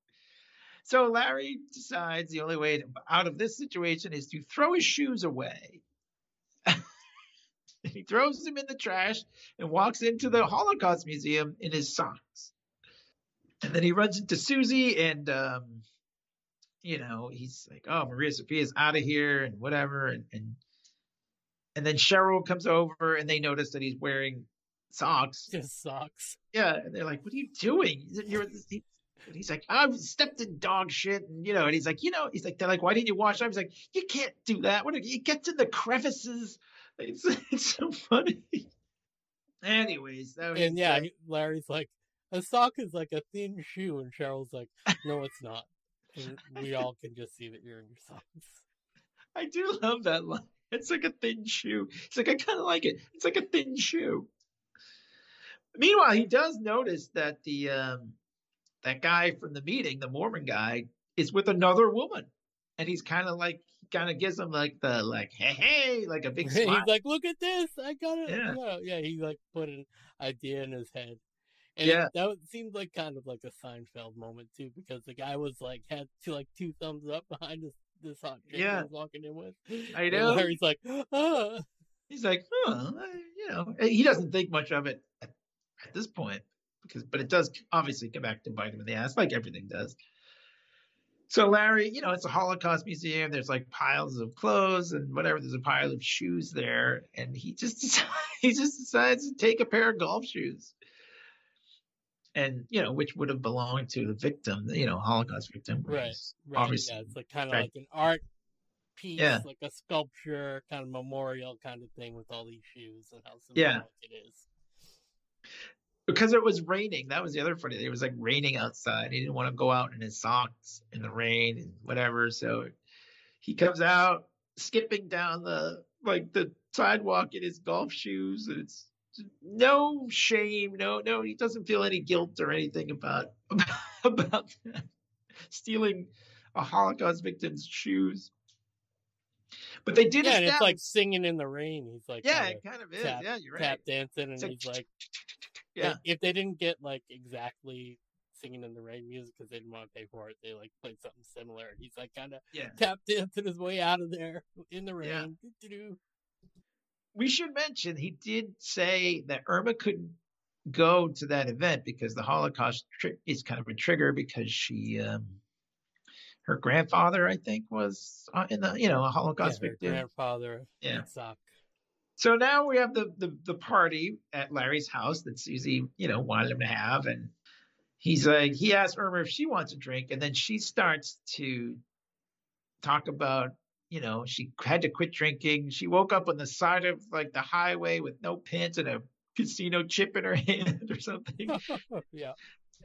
So Larry decides the only way out of this situation is to throw his shoes away. He throws them in the trash and walks into the Holocaust Museum in his socks. And then he runs into Susie and, um, you know, he's like, oh, Maria Sophia's out of here and whatever. And, and, and then Cheryl comes over and they notice that he's wearing socks. Just socks. Yeah, and they're like, "What are you doing?" You're, and he's like, "I've stepped in dog shit," and you know, and he's like, "You know," he's like, "They're like, why didn't you wash up?" He's like, "You can't do that. What? It gets in the crevices." It's it's so funny. Anyways, that was And yeah, Larry's like, a sock is like a thin shoe. And Cheryl's like, no, it's not. And we all can just see that you're in your socks. I do love that line. It's like a thin shoe. It's like, I kind of like it. It's like a thin shoe. Meanwhile, he does notice that the um, that guy from the meeting, the Mormon guy, is with another woman, and he's kind of like, kind of gives him like the like, hey, hey, like a big he's like, look at this. I got it. Yeah. Yeah. yeah, he like put an idea in his head. And Yeah. that seemed like kind of like a Seinfeld moment too, because the guy was like had two like two thumbs up behind this this hot chick Yeah. he was walking in with. I And know. Larry's like, ah. He's like, huh, I- you know, he doesn't think much of it at, at this point because, but it does obviously come back to bite him in the ass, like everything does. So Larry, you know, it's a Holocaust museum. There's like piles of clothes and whatever. There's a pile of shoes there, and he just decides, he just decides to take a pair of golf shoes, and you know, which would have belonged to the victim, you know, Holocaust victim, Right, Right. Obviously, yeah, it's like kind of right. like an art piece, Yeah. like a sculpture, kind of memorial kind of thing with all these shoes and how Yeah. symbolic it is. Because it was raining. That was the other funny. thing. It was like raining outside. He didn't want to go out in his socks in the rain and whatever. So he comes out skipping down the like the sidewalk in his golf shoes. And it's no shame, no, no. He doesn't feel any guilt or anything about about stealing a Holocaust victim's shoes. But they did Yeah, and it's like singing in the rain. He's like, yeah, it kind of is. tap- yeah, you're right. tap dancing, and like, he's like, yeah. like, if they didn't get like exactly singing in the rain music because they didn't want to pay for it, they like played something similar. He's like, kind of yeah. tap dancing his way out of there in the Yeah. rain. Doo-doo-doo. we should mention he did say that Irma couldn't go to that event because the Holocaust tri- is kind of a trigger because she, um, her grandfather, I think, was uh, in the you know a Yeah, Holocaust her victim. grandfather, Yeah. So now we have the, the the party at Larry's house that Susie you know wanted him to have, and he's like he asks Irma if she wants a drink, and then she starts to talk about you know she had to quit drinking. She woke up on the side of like the highway with no pants and a casino chip in her hand or something. yeah.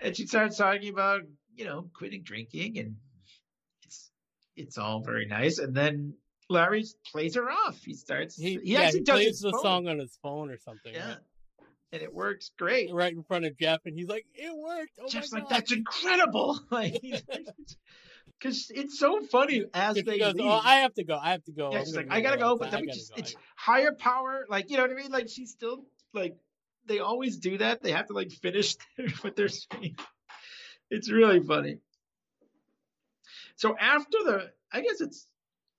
and she starts talking about you know quitting drinking and it's it's all very nice and then larry plays her off he starts He, he, yeah, actually he does plays the phone. song on his phone or something. yeah Right? and it works great right in front of Jeff, and he's like, "It worked!" Oh jeff's like that's incredible like because it's so funny as they goes, oh, leave. "Oh, I have to go. I have to go. yeah, she's like, I gotta go, but then we just, go. it's higher power. Like, you know what I mean? Like, she's still like, they always do that. They have to like finish what they're saying. It's really funny. So after the, I guess it's,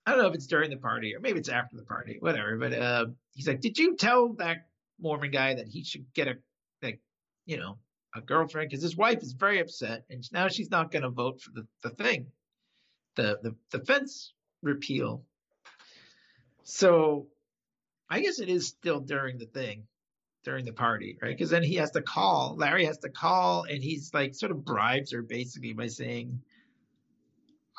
I don't know if it's during the party or maybe it's after the party, whatever. But uh, he's like, did you tell that Mormon guy that he should get a, like, you know, a girlfriend? Because his wife is very upset, and now she's not going to vote for the, the thing, the the the fence repeal. So I guess it is still during the thing, during the party, right? Because then he has to call, Larry has to call, and he's like sort of bribes her basically by saying,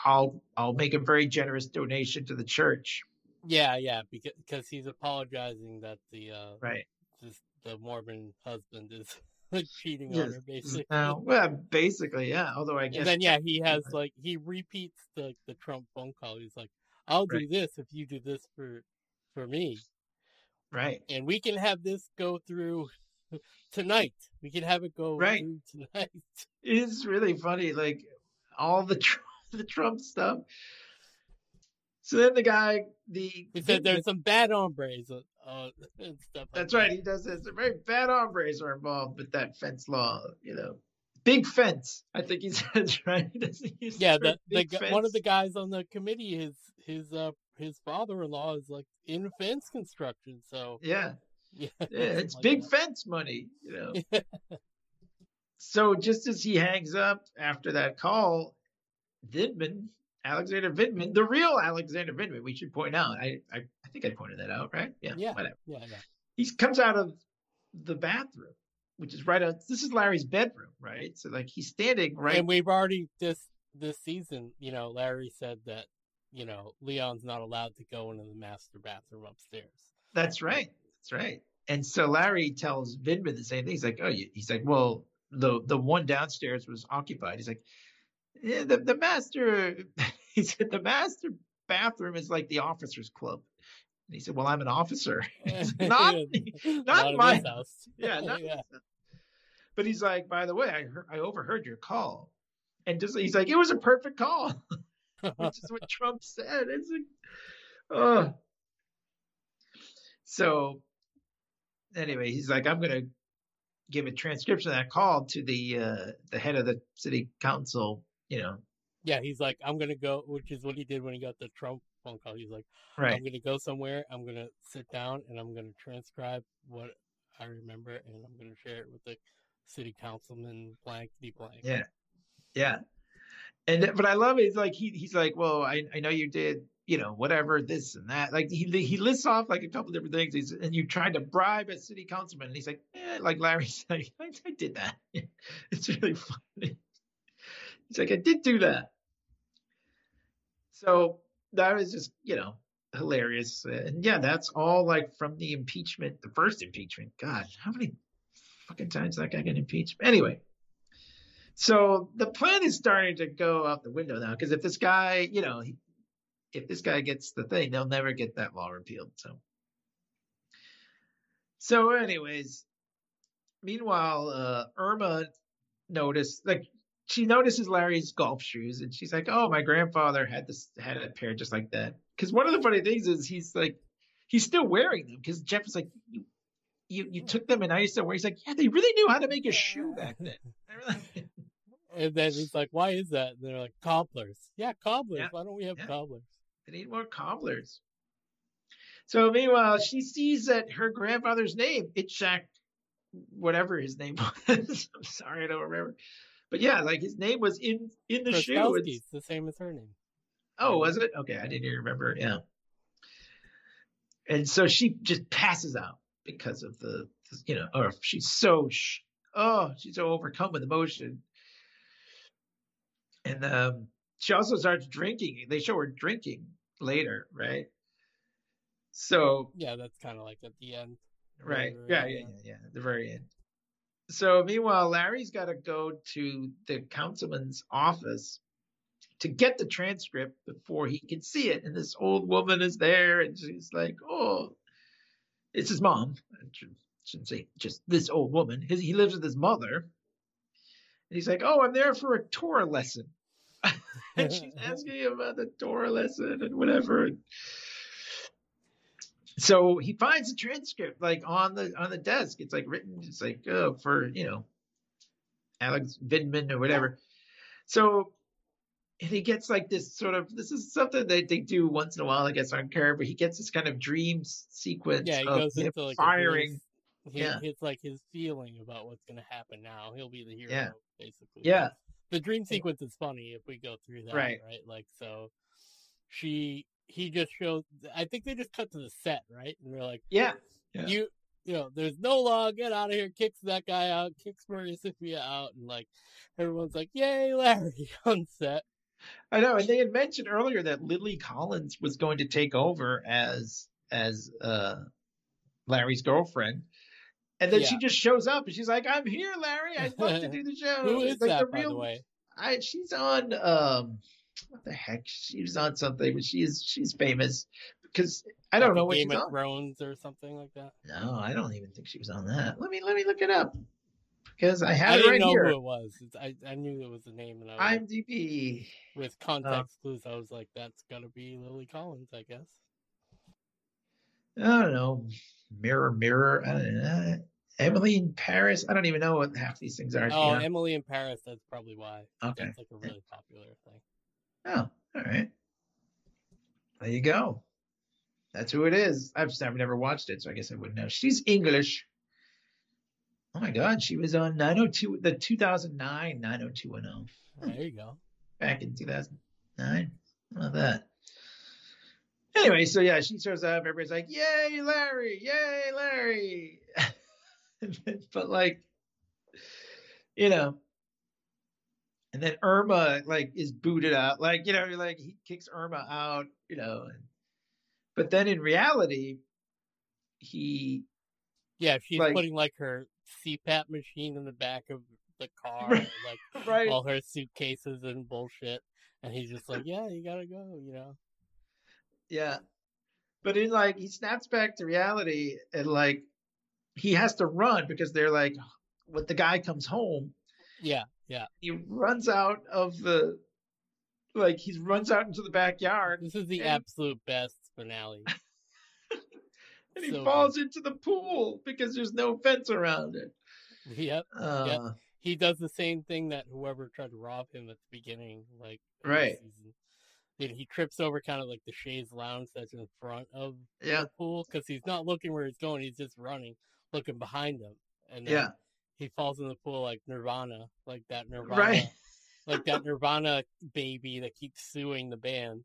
I'll I'll make a very generous donation to the church. Yeah, yeah, because because he's apologizing that the uh Right. this, the Mormon husband is like cheating on her basically. Uh, well, basically, yeah. Although I guess and then yeah, he has like he repeats the the Trump phone call. He's like, "I'll do this if you do this for for me, right. and we can have this go through tonight. We can have it go Right. through tonight." It's really funny, like all the Trump, the Trump stuff. So then the guy, the He said there's some bad hombres uh, uh, and stuff. Like That's that. right. He does this. Very bad hombres are involved with that fence law. You know, big fence. I think he says right. He Yeah, the, the one of the guys on the committee, his his uh his father-in-law is like in fence construction. So Yeah, yeah, yeah. It's like big that. fence money. You know. so just as he hangs up after that call, Vindman, Alexander Vindman, the real Alexander Vindman, we should point out. I I, I think I pointed that out, right? Yeah. Yeah. Whatever. Yeah, yeah. he comes out of the bathroom, which is right out. This is Larry's bedroom, right? So like he's standing right. And we've already this this season, you know, Larry said that you know Leon's not allowed to go into the master bathroom upstairs. That's right. That's right. And so Larry tells Vindman the same thing. He's like, oh, you, he's like, well, the the one downstairs was occupied. He's like, the the master. He said the master bathroom is like the officers' club. And he said, well, I'm an officer. Not not my house. Yeah, not yeah. But he's like, by the way, I heard, I overheard your call, and just he's like, it was a perfect call, which is what Trump said. It's like, oh. So, anyway, he's like, I'm gonna give a transcription of that call to the uh, the head of the city council. You know, yeah, he's like, I'm gonna go, which is what he did when he got the Trump phone call. He's like, right? I'm gonna go somewhere. I'm gonna sit down and I'm gonna transcribe what I remember, and I'm gonna share it with the city councilman blankety blank. Yeah, yeah. And but I love it. It's like he he's like, well, I I know you did, you know, whatever this and that. Like he he lists off like a couple different things. He's, and you tried to bribe a city councilman, and he's like, eh, like Larry's like, I, I did that. it's really funny. He's like, I did do that. So that was just you know hilarious. And yeah, that's all like from the impeachment, the first impeachment. God, how many fucking times that guy got impeached? Anyway. So the plan is starting to go out the window now because if this guy, you know, he, if this guy gets the thing, they'll never get that law repealed. So, so anyways, meanwhile, uh, Irma noticed like she notices Larry's golf shoes and she's like, "Oh, my grandfather had this had a pair just like that." Because one of the funny things is he's like, he's still wearing them because Jeff is like, "You, you, you took them and I you're still wearing." He's like, "Yeah, they really knew how to make a shoe back then." And then he's like, "Why is that?" And they're like, "Cobblers." Yeah, cobblers. Yeah, Why don't we have yeah. cobblers? They need more cobblers. So meanwhile, she sees that her grandfather's name, Itchak, whatever his name was. I'm sorry, I don't remember. But yeah, like his name was in in the shoe. It's- the same as her name. oh, was it? Okay, I didn't even remember. Yeah. And so she just passes out because of the, you know, or she's so, sh- oh, she's so overcome with emotion. And um, she also starts drinking. They show her drinking later, right? So Yeah, that's kind of like at the end. Right. Yeah, yeah, yeah, yeah. The very end. So meanwhile, Larry's got to go to the councilman's office to get the transcript before he can see it. And this old woman is there, and she's like, "Oh, it's his mom." I should- shouldn't say just this old woman. His, he lives with his mother. And he's like, "Oh, I'm there for a Torah lesson." and she's asking him about the Torah lesson and whatever. So he finds a transcript like on the on the desk. It's like written, it's like oh, for you know, Alex Vindman or whatever. So and he gets like this sort of this is something that they do once in a while, I guess, on Curb, but he gets this kind of dream sequence Yeah, he of goes into like firing. Dream, Yeah. he, it's like his feeling about what's gonna happen now. He'll be the hero, Yeah. basically. Yeah. The dream sequence is funny if we go through that, Right. right? Like, so she, he just shows. I think they just cut to the set, right? And they're like, Yeah. Yeah. you, you know, there's no law. Get out of here. Kicks that guy out. Kicks Maria Sophia out, and like everyone's like, "Yay, Larry!" on set. I know, and they had mentioned earlier that Lily Collins was going to take over as as uh Larry's girlfriend. And then she just shows up and she's like, I'm here, Larry. I'd love to do the show. Who is like that, by the way? I she's on um what the heck? She was on something, but she's she's famous because I don't Like know what Game she's of on. Thrones or something like that. No, I don't even think she was on that. Let me let me look it up because I have I it didn't right know here. who it was. It's, I I knew it was the name, and I was, IMDb. with uh, context clues, I was like, "That's gotta be Lily Collins, I guess." I don't know. Mirror, mirror. I don't know. Emily in Paris. I don't even know what half these things are. Oh? Emily in Paris. That's probably why. Okay. That's like a really popular thing. Oh, all right. There you go. That's who it is. I've never watched it, so I guess I wouldn't know. She's English. Oh my God, she was on 902, the 2009 90210 hmm. There you go. back in 2009. How that? Anyway, so yeah, she shows up. Everybody's like, "Yay, Larry! Yay, Larry!" but like, you know, and then Irma like is booted out. Like you know, like he kicks Irma out. You know, and, but then in reality, he Yeah, she's Like- putting like her CPAP machine in the back of the car, Right. like right all her suitcases and bullshit. And he's just like, "Yeah, you gotta go," you know. Yeah. But in like he snaps back to reality and like he has to run because they're like when the guy comes home, Yeah, yeah. he runs out of the like he runs out into the backyard This is the And- absolute best finale. and he so falls into the pool because there's no fence around it. Yep. Uh, He does the same thing that whoever tried to rob him at the beginning, like Right. Did he trips over kind of like the chaise lounge that's in front of Yeah. the pool because he's not looking where he's going. He's just running, looking behind him, and then Yeah. He falls in the pool like Nirvana, like that Nirvana, Right. like that Nirvana baby that keeps suing the band.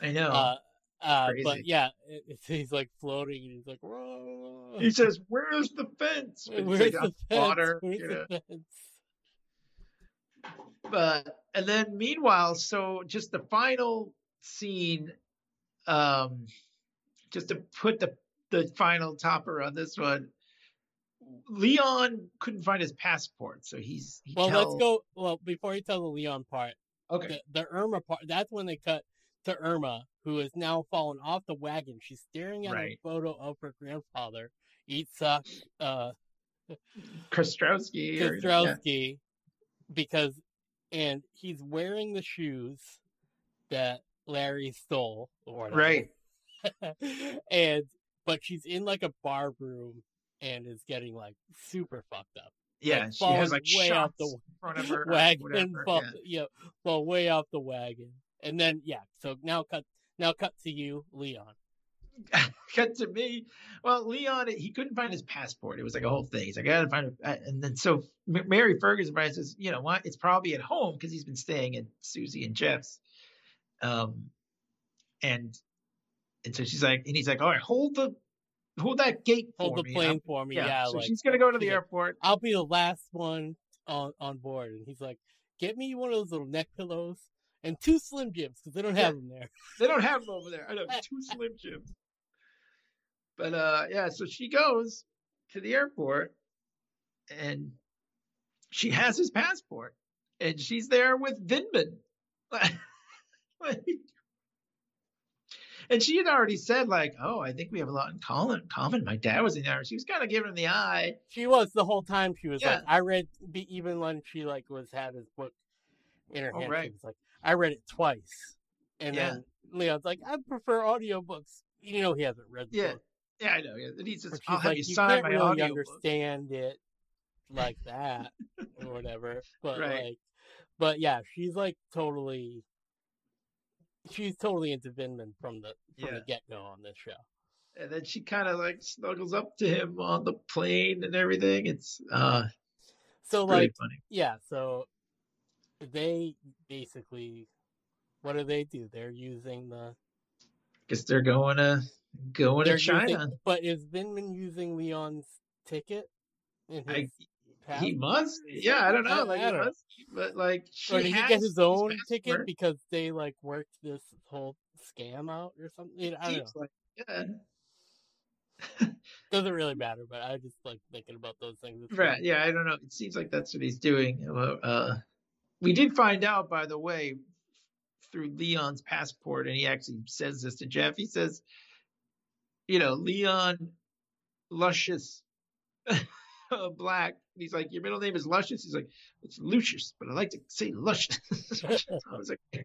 I know. Uh, uh, but yeah, it, it's, he's like floating and he's like, Whoa. he says, "Where's the fence?" Where's like the fence? water, Where's you know. the fence? but and then meanwhile so just the final scene um just to put the the final topper on this one leon couldn't find his passport so he's he Well, tell- let's go. Well, before you tell the Leon part, okay the, the Irma part, that's when they cut to Irma, who has now fallen off the wagon. She's staring at Right. a photo of her grandfather, Itzhak uh, Kostroski or- yeah. Kostroski, because, and he's wearing the shoes that Larry stole, right and, but she's in like a bar room and is getting like super fucked up. yeah Like, she has like way off the in front of her wagon whatever, fall, yeah. yeah, fall way off the wagon. And then yeah, so now cut now cut to you, Leon. cut to me. Well, Leon, he couldn't find his passport. It was like a whole thing. He's like, I gotta find it. Uh, And then so Mary Ferguson says, you know what? It's probably at home because he's been staying at Susie and Jeff's. Um, and and so she's like, and he's like, all right, hold the hold that gate Hold the me. plane I'm- for me. yeah. Yeah, so like she's gonna go to the airport. I'll be the last one on on board. And he's like, get me one of those little neck pillows and two Slim Jims because they don't Yeah. have them there. They don't have them over there. I know two Slim Jims. But uh, yeah, so she goes to the airport, and she has his passport, and she's there with Vindman. Like- and she had already said like, "Oh, I think we have a lot in common. Common. My dad was in there." She was kind of giving him the eye. She was the whole time. She was like, I read be- even when she like was had his book in her Oh, hand. right. She was like, I read it twice, and Yeah. then Leon's like, I prefer audiobooks. You know, he hasn't read the Yeah, book. Yeah, I know. Yeah, and he's just, "I'll have like, you you sign can't my really understand it like that or whatever. But Right. like, but yeah, she's like totally. She's totally into Vindman from the from Yeah. the get go on this show. and then she kind of like snuggles up to him on the plane and everything. It's uh, So really like, funny. yeah, so they basically, what do they do? They're using the Guess they're going to going to China. using, but is Vindman using Leon's ticket? His I, he must. Yeah, I don't know. Like, I don't must, but like, she or did he get his own ticket passport. because they like worked this whole scam out or something? I don't know. Like, yeah. Doesn't really matter, but I just like thinking about those things. It's Right. funny. Yeah, I don't know. It seems like that's what he's doing. Uh, Uh, we did find out, by the way, through Leon's passport, and he actually says this to Jeff. He says, you know, Leon Luscious Black. He's like, your middle name is Luscious. He's like, it's Lucius, but I like to say Luscious. I was like, And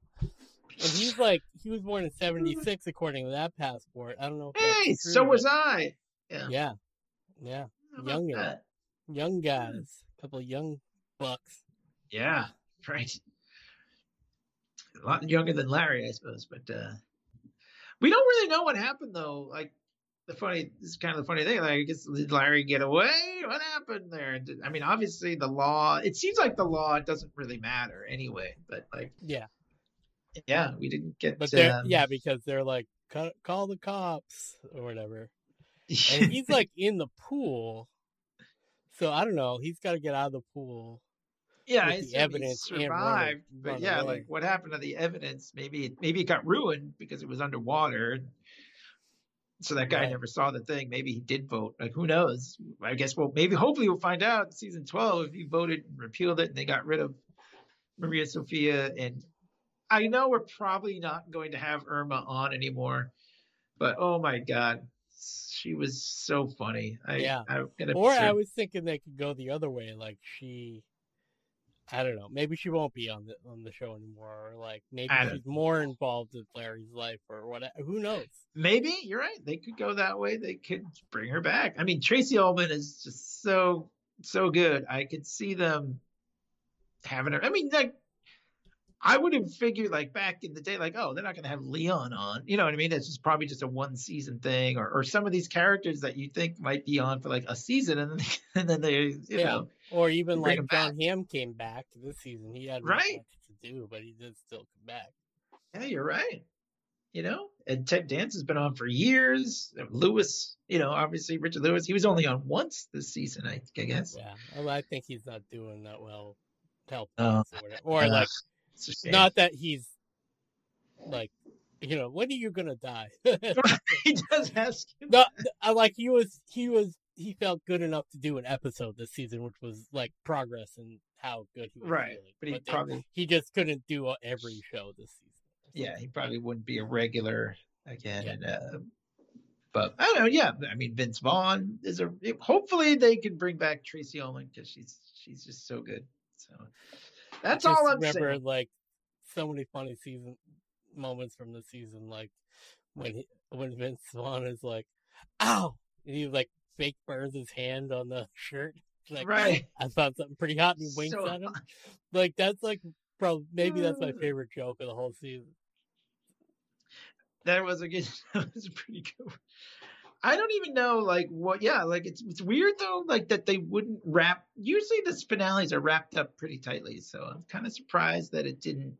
he's like, he was born in '76 according to that passport. I don't know. Hey, so was I. Yeah. Yeah, yeah. Young that? young guys, a couple of young bucks. Yeah, right. A lot younger than Larry, I suppose, but uh we don't really know what happened though. Like the funny, this is kind of the funny thing. Like, I guess did Larry get away? What happened there? I mean, obviously the law. It seems like the law doesn't really matter anyway. But like, Yeah, yeah, we didn't get. but um, yeah because they're like call the cops or whatever, and he's like in the pool. So I don't know. He's got to get out of the pool. yeah, the evidence and run a- survived. But yeah, away. like what happened to the evidence? Maybe it, maybe it got ruined because it was underwater. So that guy Right. never saw the thing. Maybe he did vote. Like who knows? I guess well maybe hopefully we'll find out in season twelve if he voted and repealed it and they got rid of Maria Sophia and I know we're probably not going to have Irma on anymore, but oh my god, she was so funny. I, Yeah. Gonna Or I was thinking they could go the other way, like she. I don't know. Maybe she won't be on the on the show anymore, or like maybe she's more involved with Larry's life, or whatever. Who knows? Maybe you're right. They could go that way. They could bring her back. I mean, Tracey Ullman is just so so good. I could see them having her. I mean, like I would have figured like back in the day, like oh, they're not going to have Leon on. You know what I mean? It's just probably just a one season thing, or or some of these characters that you think might be on for like a season, and then and then they you Yeah. know Or even like Jon Hamm came back this season. He had Right. to do, but he did still come back. yeah, you're right. You know, and Ted Danson has been on for years. Lewis, you know, obviously Richard Lewis, he was only on once this season, I, I guess. Yeah, well, I think he's not doing that well health Oh, wise uh, or. Or Ugh, like it's a shame. Not that he's like you know when are you gonna die? he does ask him. no, I like he was he was he felt good enough to do an episode this season, which was like progress and how good he was Right, feeling. but he they- probably- he just couldn't do every show this season. Yeah, he probably wouldn't be a regular again. Yeah. And, uh, but I don't know. Yeah, I mean Vince Vaughn is a. Hopefully they can bring back Tracey Ullman because she's she's just so good. So that's all I'm remember saying. like so many funny season moments from the season, like when he, when Vince Vaughn is like, "Ow!" and he like fake burns his hand on the shirt. Like, Right. I found something pretty hot, and he winks So at him. Like that's like probably maybe that's my favorite joke of the whole season. That was a good. That was a pretty good. I don't even know like what. Yeah, like it's it's weird though, like that they wouldn't wrap. Usually the finales are wrapped up pretty tightly, so I'm kind of surprised that it didn't.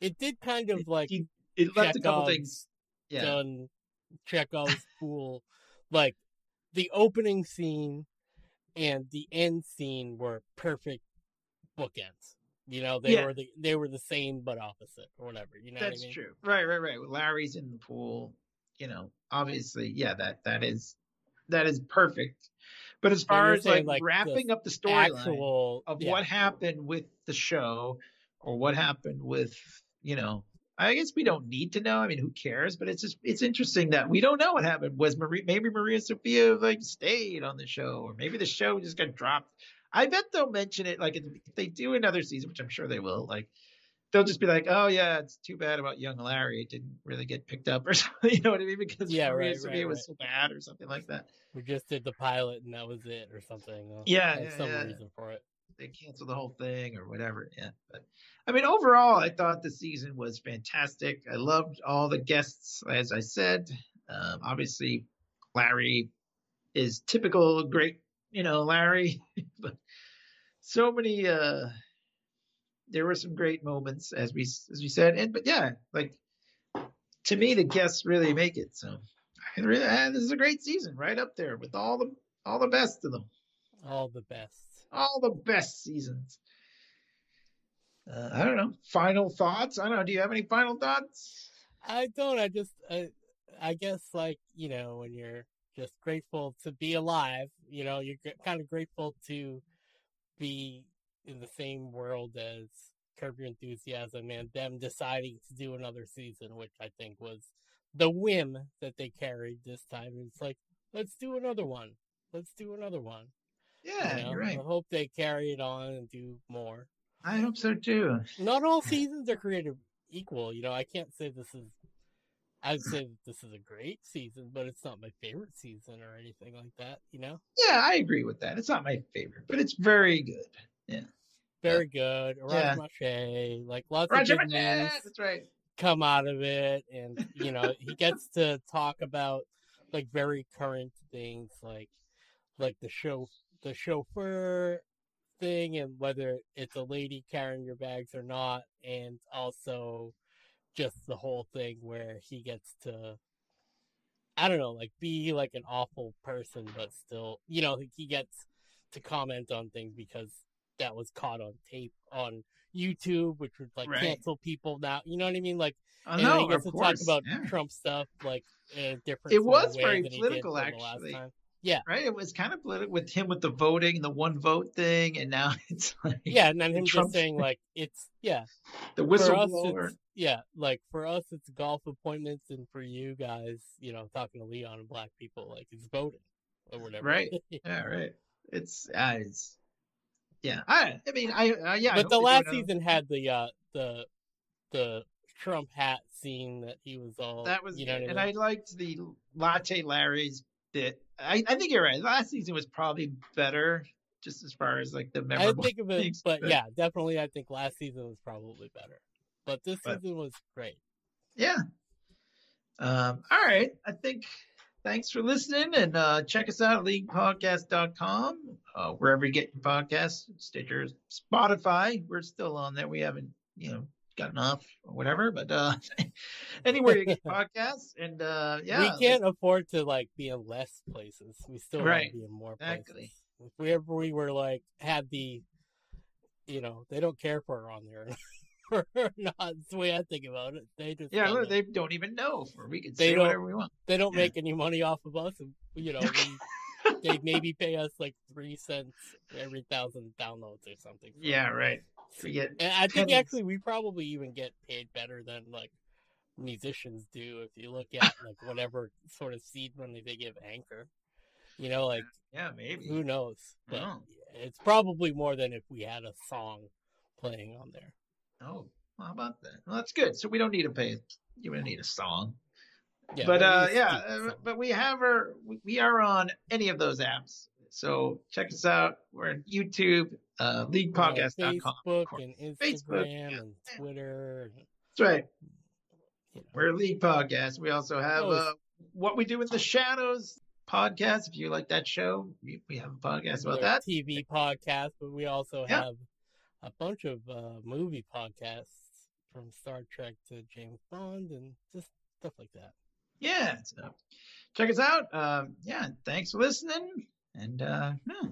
It did kind of like it, it left a couple things. Yeah. done Chekhov's pool. Like the opening scene and the end scene were perfect bookends. You know, they Yeah. were the they were the same but opposite or whatever. You know That's what I mean? true. Right, right, right. Larry's in the pool. You know, obviously, yeah, that that is that is perfect. But as far as like, like, the wrapping up the storyline of yeah. what happened with the show or what happened with, you know, I guess we don't need to know. I mean, who cares? But it's just it's interesting that we don't know what happened. Was Marie maybe Maria Sophia like stayed on the show, or maybe the show just got dropped. I bet they'll mention it like if they do another season, which I'm sure they will. Like they'll just be like, "Oh yeah, it's too bad about young Larry. It didn't really get picked up, or something." You know what I mean? Because Yeah, right, Sophia right, was so bad, or something like that. We just did the pilot and that was it or something. Yeah, yeah, some yeah. reason for it. they canceled the whole thing or whatever. Yeah. But I mean, overall, I thought the season was fantastic. I loved all the guests, as I said. Um, obviously, Larry is typical great, you know, Larry, but so many, uh, there were some great moments as we, as we said. And, but yeah, like to me, the guests really make it. So I really, this is a great season right up there with all the, all the best of them All the best. all the best seasons. Uh, I don't know. Final thoughts? I don't know. Do you have any final thoughts? I don't. I just, I, I guess, like you know, when you're just grateful to be alive, you know, you're kind of grateful to be in the same world as Curb Your Enthusiasm and them deciding to do another season, which I think was the whim that they carried this time. It's like, let's do another one. Let's do another one. Yeah, you know? you're right. I hope they carry it on and do more. I hope so too. Not all seasons are created equal. You know, I can't say this is. I'd say that this is a great season, but it's not my favorite season or anything like that. You know, Yeah, I agree with that. It's not my favorite, but it's very good. Very good. Yeah. Mache, like lots Roger of good news That's right. come out of it, and you know he gets to talk about like very current things, like like the show, the chauffeur thing, and whether it's a lady carrying your bags or not, and also just the whole thing where he gets to I don't know, like be like an awful person, but still, you know, he gets to comment on things because that was caught on tape on YouTube, which would like Right. cancel people now. You know what I mean? Like, Oh, no, gets of to talk about yeah. Trump stuff like in different. It was very than he did political, for the last actually. Yeah. Right? It was kind of political with him with the voting the one vote thing, and now it's like Yeah, and then the him Trump just saying like it's yeah the us whistleblower. yeah like for us it's golf appointments and for you guys you know talking to Leon and black people like it's voting or whatever. Right. Yeah, right. It's, uh, it's, yeah. I, I mean, I, uh, yeah. But hope the last season had the uh the the Trump hat scene that he was all That was you know and I I liked the Latte Larry's bit. I, I think you're right. Last season was probably better, just as far as like the memorable. I think of it, things, but but- yeah, definitely. I think last season was probably better, but this But- season was great. Yeah. Um, all right. I think thanks for listening and uh, check us out at leaguepodcast.com, uh, wherever you get your podcasts, Stitcher, Spotify. We're still on there. We haven't, you know, gotten off or whatever, but uh, anywhere you get podcasts. And uh, yeah, we can't afford to like be in less places. We still want Right. to be in more Exactly. places. If we ever we were like had the, you know, they don't care for on there or not. That's the way I think about it. They just Yeah, look, they don't even know. Or we can They say don't- whatever we want. they don't yeah. make any money off of us, you know, we, they maybe pay us like three cents every thousand downloads or something. Yeah, it. right. We get And I think pennies. actually we probably even get paid better than like musicians do if you look at like whatever sort of seed money they give Anchor. You know, like yeah, maybe. who knows? But Oh. it's probably more than if we had a song playing on there. Oh, how about that? Well, that's good. So we don't need to pay. You don't need a song. Yeah, but uh, yeah, uh, but we have our we- are on any of those apps. So check us out. We're on YouTube, uh, leaguepodcast.com. Facebook and Instagram Facebook, yeah. and Twitter. That's right. you know. We're League Podcast. We also have uh, what we do in the shadows podcast. If you like that show, we, we have a podcast about that. TV podcast, but we also Yeah. have a bunch of uh, movie podcasts from Star Trek to James Bond and just stuff like that. Yeah. So check us out. Um, yeah. Thanks for listening. And uh, yeah.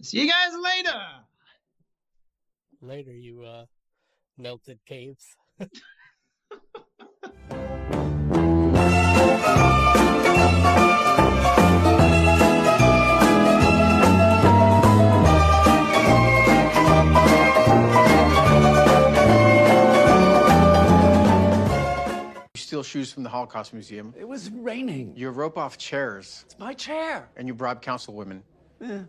see you guys later. later, you uh, melted caves. steal shoes from the Holocaust Museum. It was raining. You rope off chairs, It's my chair. and you bribe councilwomen. Eh,